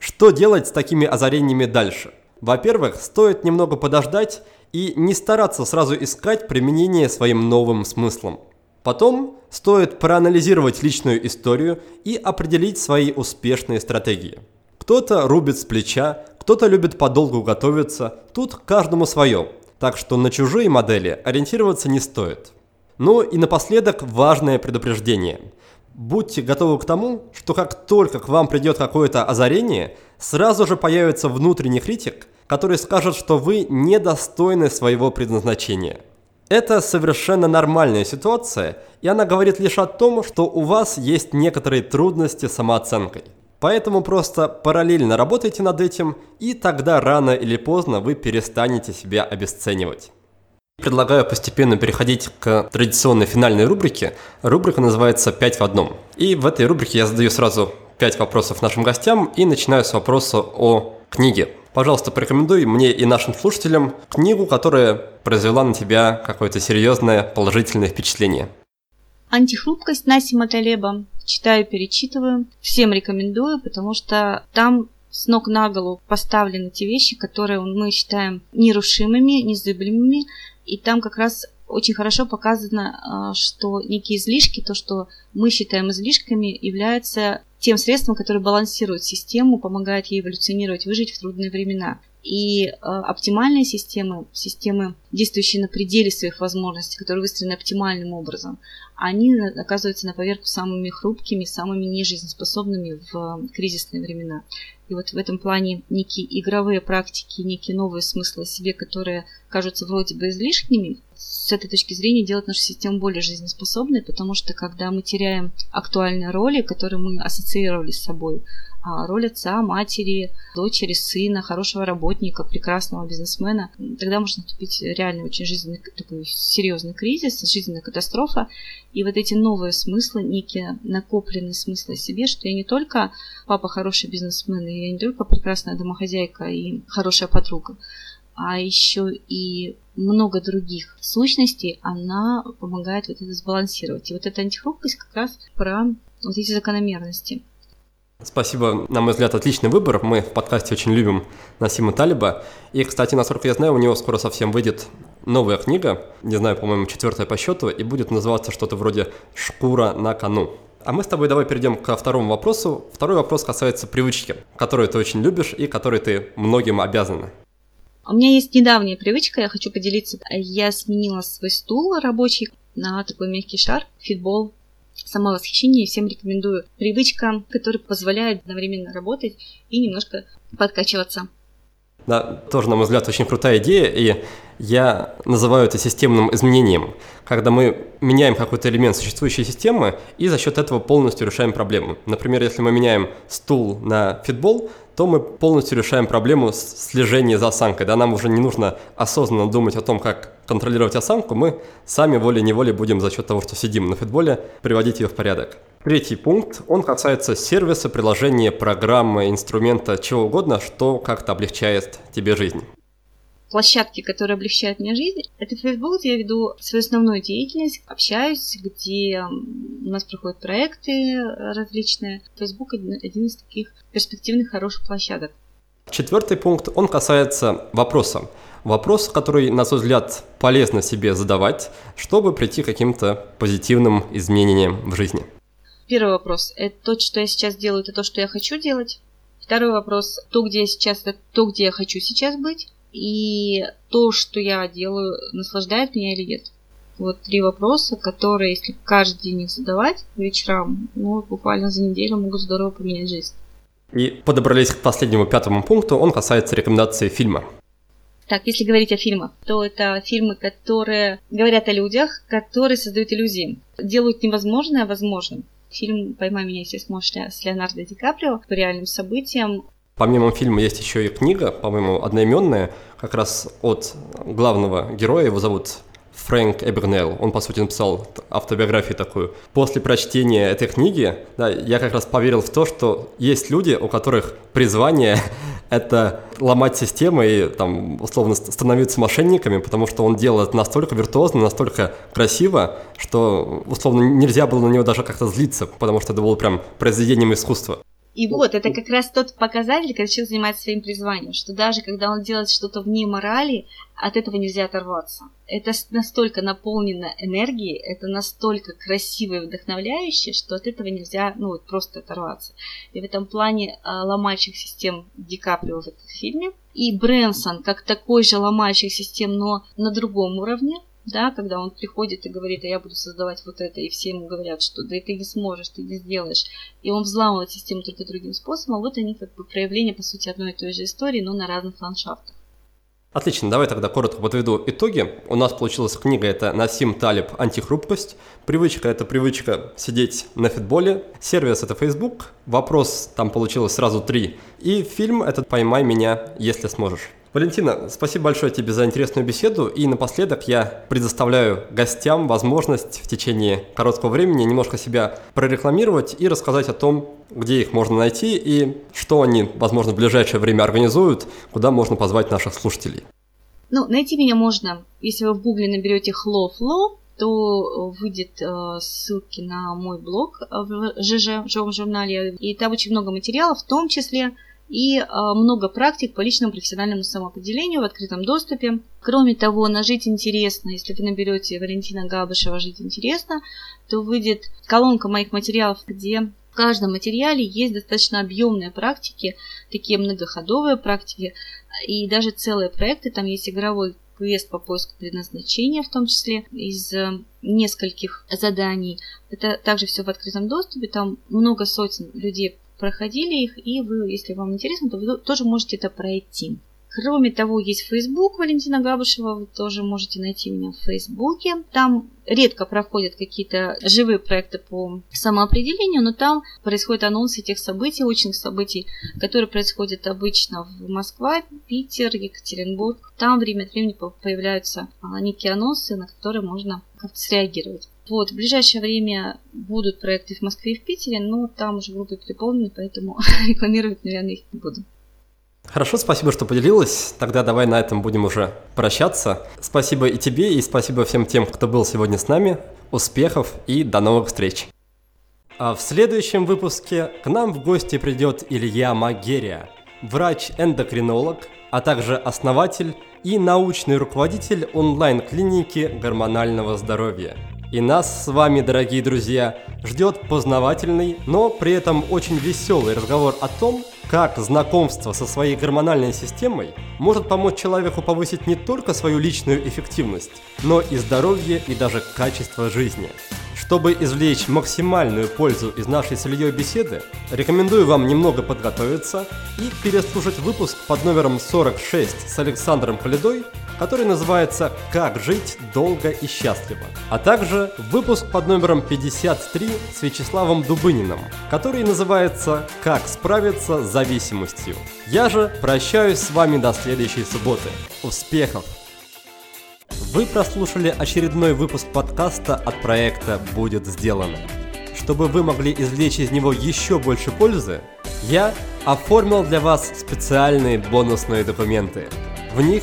Что делать с такими озарениями дальше? Во-первых, стоит немного подождать и не стараться сразу искать применение своим новым смыслом. Потом стоит проанализировать личную историю и определить свои успешные стратегии. Кто-то рубит с плеча, кто-то любит подолгу готовиться, тут каждому свое, так что на чужие модели ориентироваться не стоит. Ну и напоследок важное предупреждение. Будьте готовы к тому, что как только к вам придет какое-то озарение, сразу же появится внутренний критик, который скажет, что вы недостойны своего предназначения. Это совершенно нормальная ситуация, и она говорит лишь о том, что у вас есть некоторые трудности с самооценкой. Поэтому просто параллельно работайте над этим, и тогда рано или поздно вы перестанете себя обесценивать. Предлагаю постепенно переходить к традиционной финальной рубрике. Рубрика называется «5 в одном». И в этой рубрике я задаю сразу 5 вопросов нашим гостям и начинаю с вопроса о книге. Пожалуйста, порекомендуй мне и нашим слушателям книгу, которая произвела на тебя какое-то серьезное положительное впечатление. Антихрупкость Насима Талеба. Читаю, перечитываю. Всем рекомендую, потому что там с ног на голову поставлены те вещи, которые мы считаем нерушимыми, незыблемыми. И там как раз очень хорошо показано, а, что некие излишки, то, что мы считаем излишками, являются тем средством, которое балансирует систему, помогает ей эволюционировать, выжить в трудные времена. И э, оптимальные системы, системы, действующие на пределе своих возможностей, которые выстроены оптимальным образом, они оказываются на поверку самыми хрупкими, самыми нежизнеспособными в кризисные времена. И вот в этом плане некие игровые практики, некие новые смыслы о себе, которые кажутся вроде бы излишними, с этой точки зрения делать нашу систему более жизнеспособной, потому что когда мы теряем актуальные роли, которые мы ассоциировали с собой, а роль отца, матери, дочери, сына, хорошего работника, прекрасного бизнесмена, тогда может наступить реально очень жизненный такой серьезный кризис, жизненная катастрофа. И вот эти новые смыслы, некие накопленные смыслы о себе, что я не только папа хороший бизнесмен, и я не только прекрасная домохозяйка и хорошая подруга, а еще и много других сущностей, она помогает вот это сбалансировать. И вот эта антихрупкость как раз про вот эти закономерности. Спасибо, на мой взгляд, отличный выбор. Мы в подкасте очень любим Насима Талиба. И, кстати, насколько я знаю, у него скоро совсем выйдет новая книга, не знаю, по-моему, четвертая по счету, и будет называться что-то вроде «Шкура на кону». А мы с тобой давай перейдем ко второму вопросу. Второй вопрос касается привычки, которую ты очень любишь и которой ты многим обязана. У меня есть недавняя привычка, я хочу поделиться. Я сменила свой стул рабочий на такой мягкий шар, фитбол. Самовосхищение всем рекомендую. Привычка, которая позволяет одновременно работать и немножко подкачиваться. Да, тоже, на мой взгляд, очень крутая идея, и я называю это системным изменением, когда мы меняем какой-то элемент существующей системы и за счет этого полностью решаем проблему. Например, если мы меняем стул на фитбол, то мы полностью решаем проблему слежения за осанкой. Да, нам уже не нужно осознанно думать о том, как контролировать осанку, мы сами волей-неволей будем за счет того, что сидим на фитболе, приводить ее в порядок. Третий пункт, он касается сервиса, приложения, программы, инструмента, чего угодно, что как-то облегчает тебе жизнь площадки, которые облегчают мне жизнь. Это Facebook, где я веду свою основную деятельность, общаюсь, где у нас проходят проекты различные. Facebook один, один из таких перспективных хороших площадок. Четвертый пункт, он касается вопроса. Вопрос, который, на свой взгляд, полезно себе задавать, чтобы прийти к каким-то позитивным изменениям в жизни. Первый вопрос. Это то, что я сейчас делаю, это то, что я хочу делать. Второй вопрос. То, где я сейчас, это то, где я хочу сейчас быть. И то, что я делаю, наслаждает меня или нет. Вот три вопроса, которые, если каждый день их задавать вечерам, ну, буквально за неделю могут здорово поменять жизнь. И подобрались к последнему пятому пункту, он касается рекомендации фильма. Так, если говорить о фильмах, то это фильмы, которые говорят о людях, которые создают иллюзии, делают невозможное возможным. Фильм «Поймай меня, если сможешь» с Леонардо Ди Каприо по реальным событиям. Помимо фильма есть еще и книга, по-моему, одноименная, как раз от главного героя, его зовут Фрэнк Эбернелл. Он, по сути, написал автобиографию такую. После прочтения этой книги, да, я как раз поверил в то, что есть люди, у которых призвание — это ломать системы и, там, условно, становиться мошенниками, потому что он делал это настолько виртуозно, настолько красиво, что, условно, нельзя было на него даже как-то злиться, потому что это было прям произведением искусства. И вот, это как раз тот показатель, когда человек занимается своим призванием, что даже когда он делает что-то вне морали, от этого нельзя оторваться. Это настолько наполнено энергией, это настолько красиво и вдохновляюще, что от этого нельзя, ну, вот просто оторваться. И в этом плане а, ломающих систем Ди Каприо в этом фильме, и Брэнсон как такой же ломающих систем, но на другом уровне, да, когда он приходит и говорит, а я буду создавать вот это, и все ему говорят, что да ты не сможешь, ты не сделаешь, и он взламывает систему только другим способом, вот они как бы проявление, по сути, одной и той же истории, но на разных ландшафтах. Отлично, давай тогда коротко подведу итоги. У нас получилась книга, это Насим Талиб «Антихрупкость». Привычка – это привычка сидеть на фитболе. Сервис – это Facebook. Вопрос там получилось сразу три. И фильм – это «Поймай меня, если сможешь». Валентина, спасибо большое тебе за интересную беседу. И напоследок я предоставляю гостям возможность в течение короткого времени немножко себя прорекламировать и рассказать о том, где их можно найти и что они, возможно, в ближайшее время организуют, куда можно позвать наших слушателей. Ну, найти меня можно, если вы в гугле наберете Flow, то выйдет э, ссылки на мой блог в ЖЖ, в журнале. И там очень много материалов, в том числе и а, много практик по личному профессиональному самоопределению в открытом доступе. Кроме того, на «Жить интересно», если вы наберете Валентина Габышева «Жить интересно», то выйдет колонка моих материалов, где в каждом материале есть достаточно объемные практики, такие многоходовые практики, и даже целые проекты. Там есть игровой квест по поиску предназначения, в том числе из э, нескольких заданий. Это также все в открытом доступе, там много сотен людей проходили их, и вы, если вам интересно, то вы тоже можете это пройти. Кроме того, есть Facebook Валентина Габышева, вы тоже можете найти меня в Фейсбуке. Там редко проходят какие-то живые проекты по самоопределению, но там происходят анонсы тех событий, очных событий, которые происходят обычно в Москве, Питер, Екатеринбург. Там время от времени появляются а, некие анонсы, на которые можно как-то среагировать. Вот, в ближайшее время будут проекты в Москве и в Питере, но там уже группы переполнены, поэтому рекламировать, наверное, их не буду. Хорошо, спасибо, что поделилась. Тогда давай на этом будем уже прощаться. Спасибо и тебе, и спасибо всем тем, кто был сегодня с нами. Успехов и до новых встреч. А в следующем выпуске к нам в гости придет Илья Магерия, врач-эндокринолог, а также основатель и научный руководитель онлайн-клиники гормонального здоровья. И нас с вами, дорогие друзья, ждет познавательный, но при этом очень веселый разговор о том, как знакомство со своей гормональной системой может помочь человеку повысить не только свою личную эффективность, но и здоровье и даже качество жизни. Чтобы извлечь максимальную пользу из нашей с Ильей беседы, рекомендую вам немного подготовиться и переслушать выпуск под номером 46 с Александром Полидой, который называется «Как жить долго и счастливо», а также выпуск под номером 53 с Вячеславом Дубыниным, который называется «Как справиться с зависимостью». Я же прощаюсь с вами до следующей субботы. Успехов! Вы прослушали очередной выпуск подкаста от проекта «Будет сделано». Чтобы вы могли извлечь из него еще больше пользы, я оформил для вас специальные бонусные документы. В них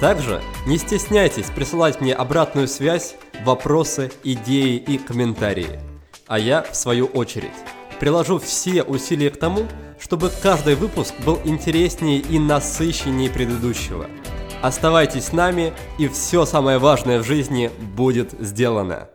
Также не стесняйтесь присылать мне обратную связь, вопросы, идеи и комментарии. А я, в свою очередь, приложу все усилия к тому, чтобы каждый выпуск был интереснее и насыщеннее предыдущего – Оставайтесь с нами, и все самое важное в жизни будет сделано.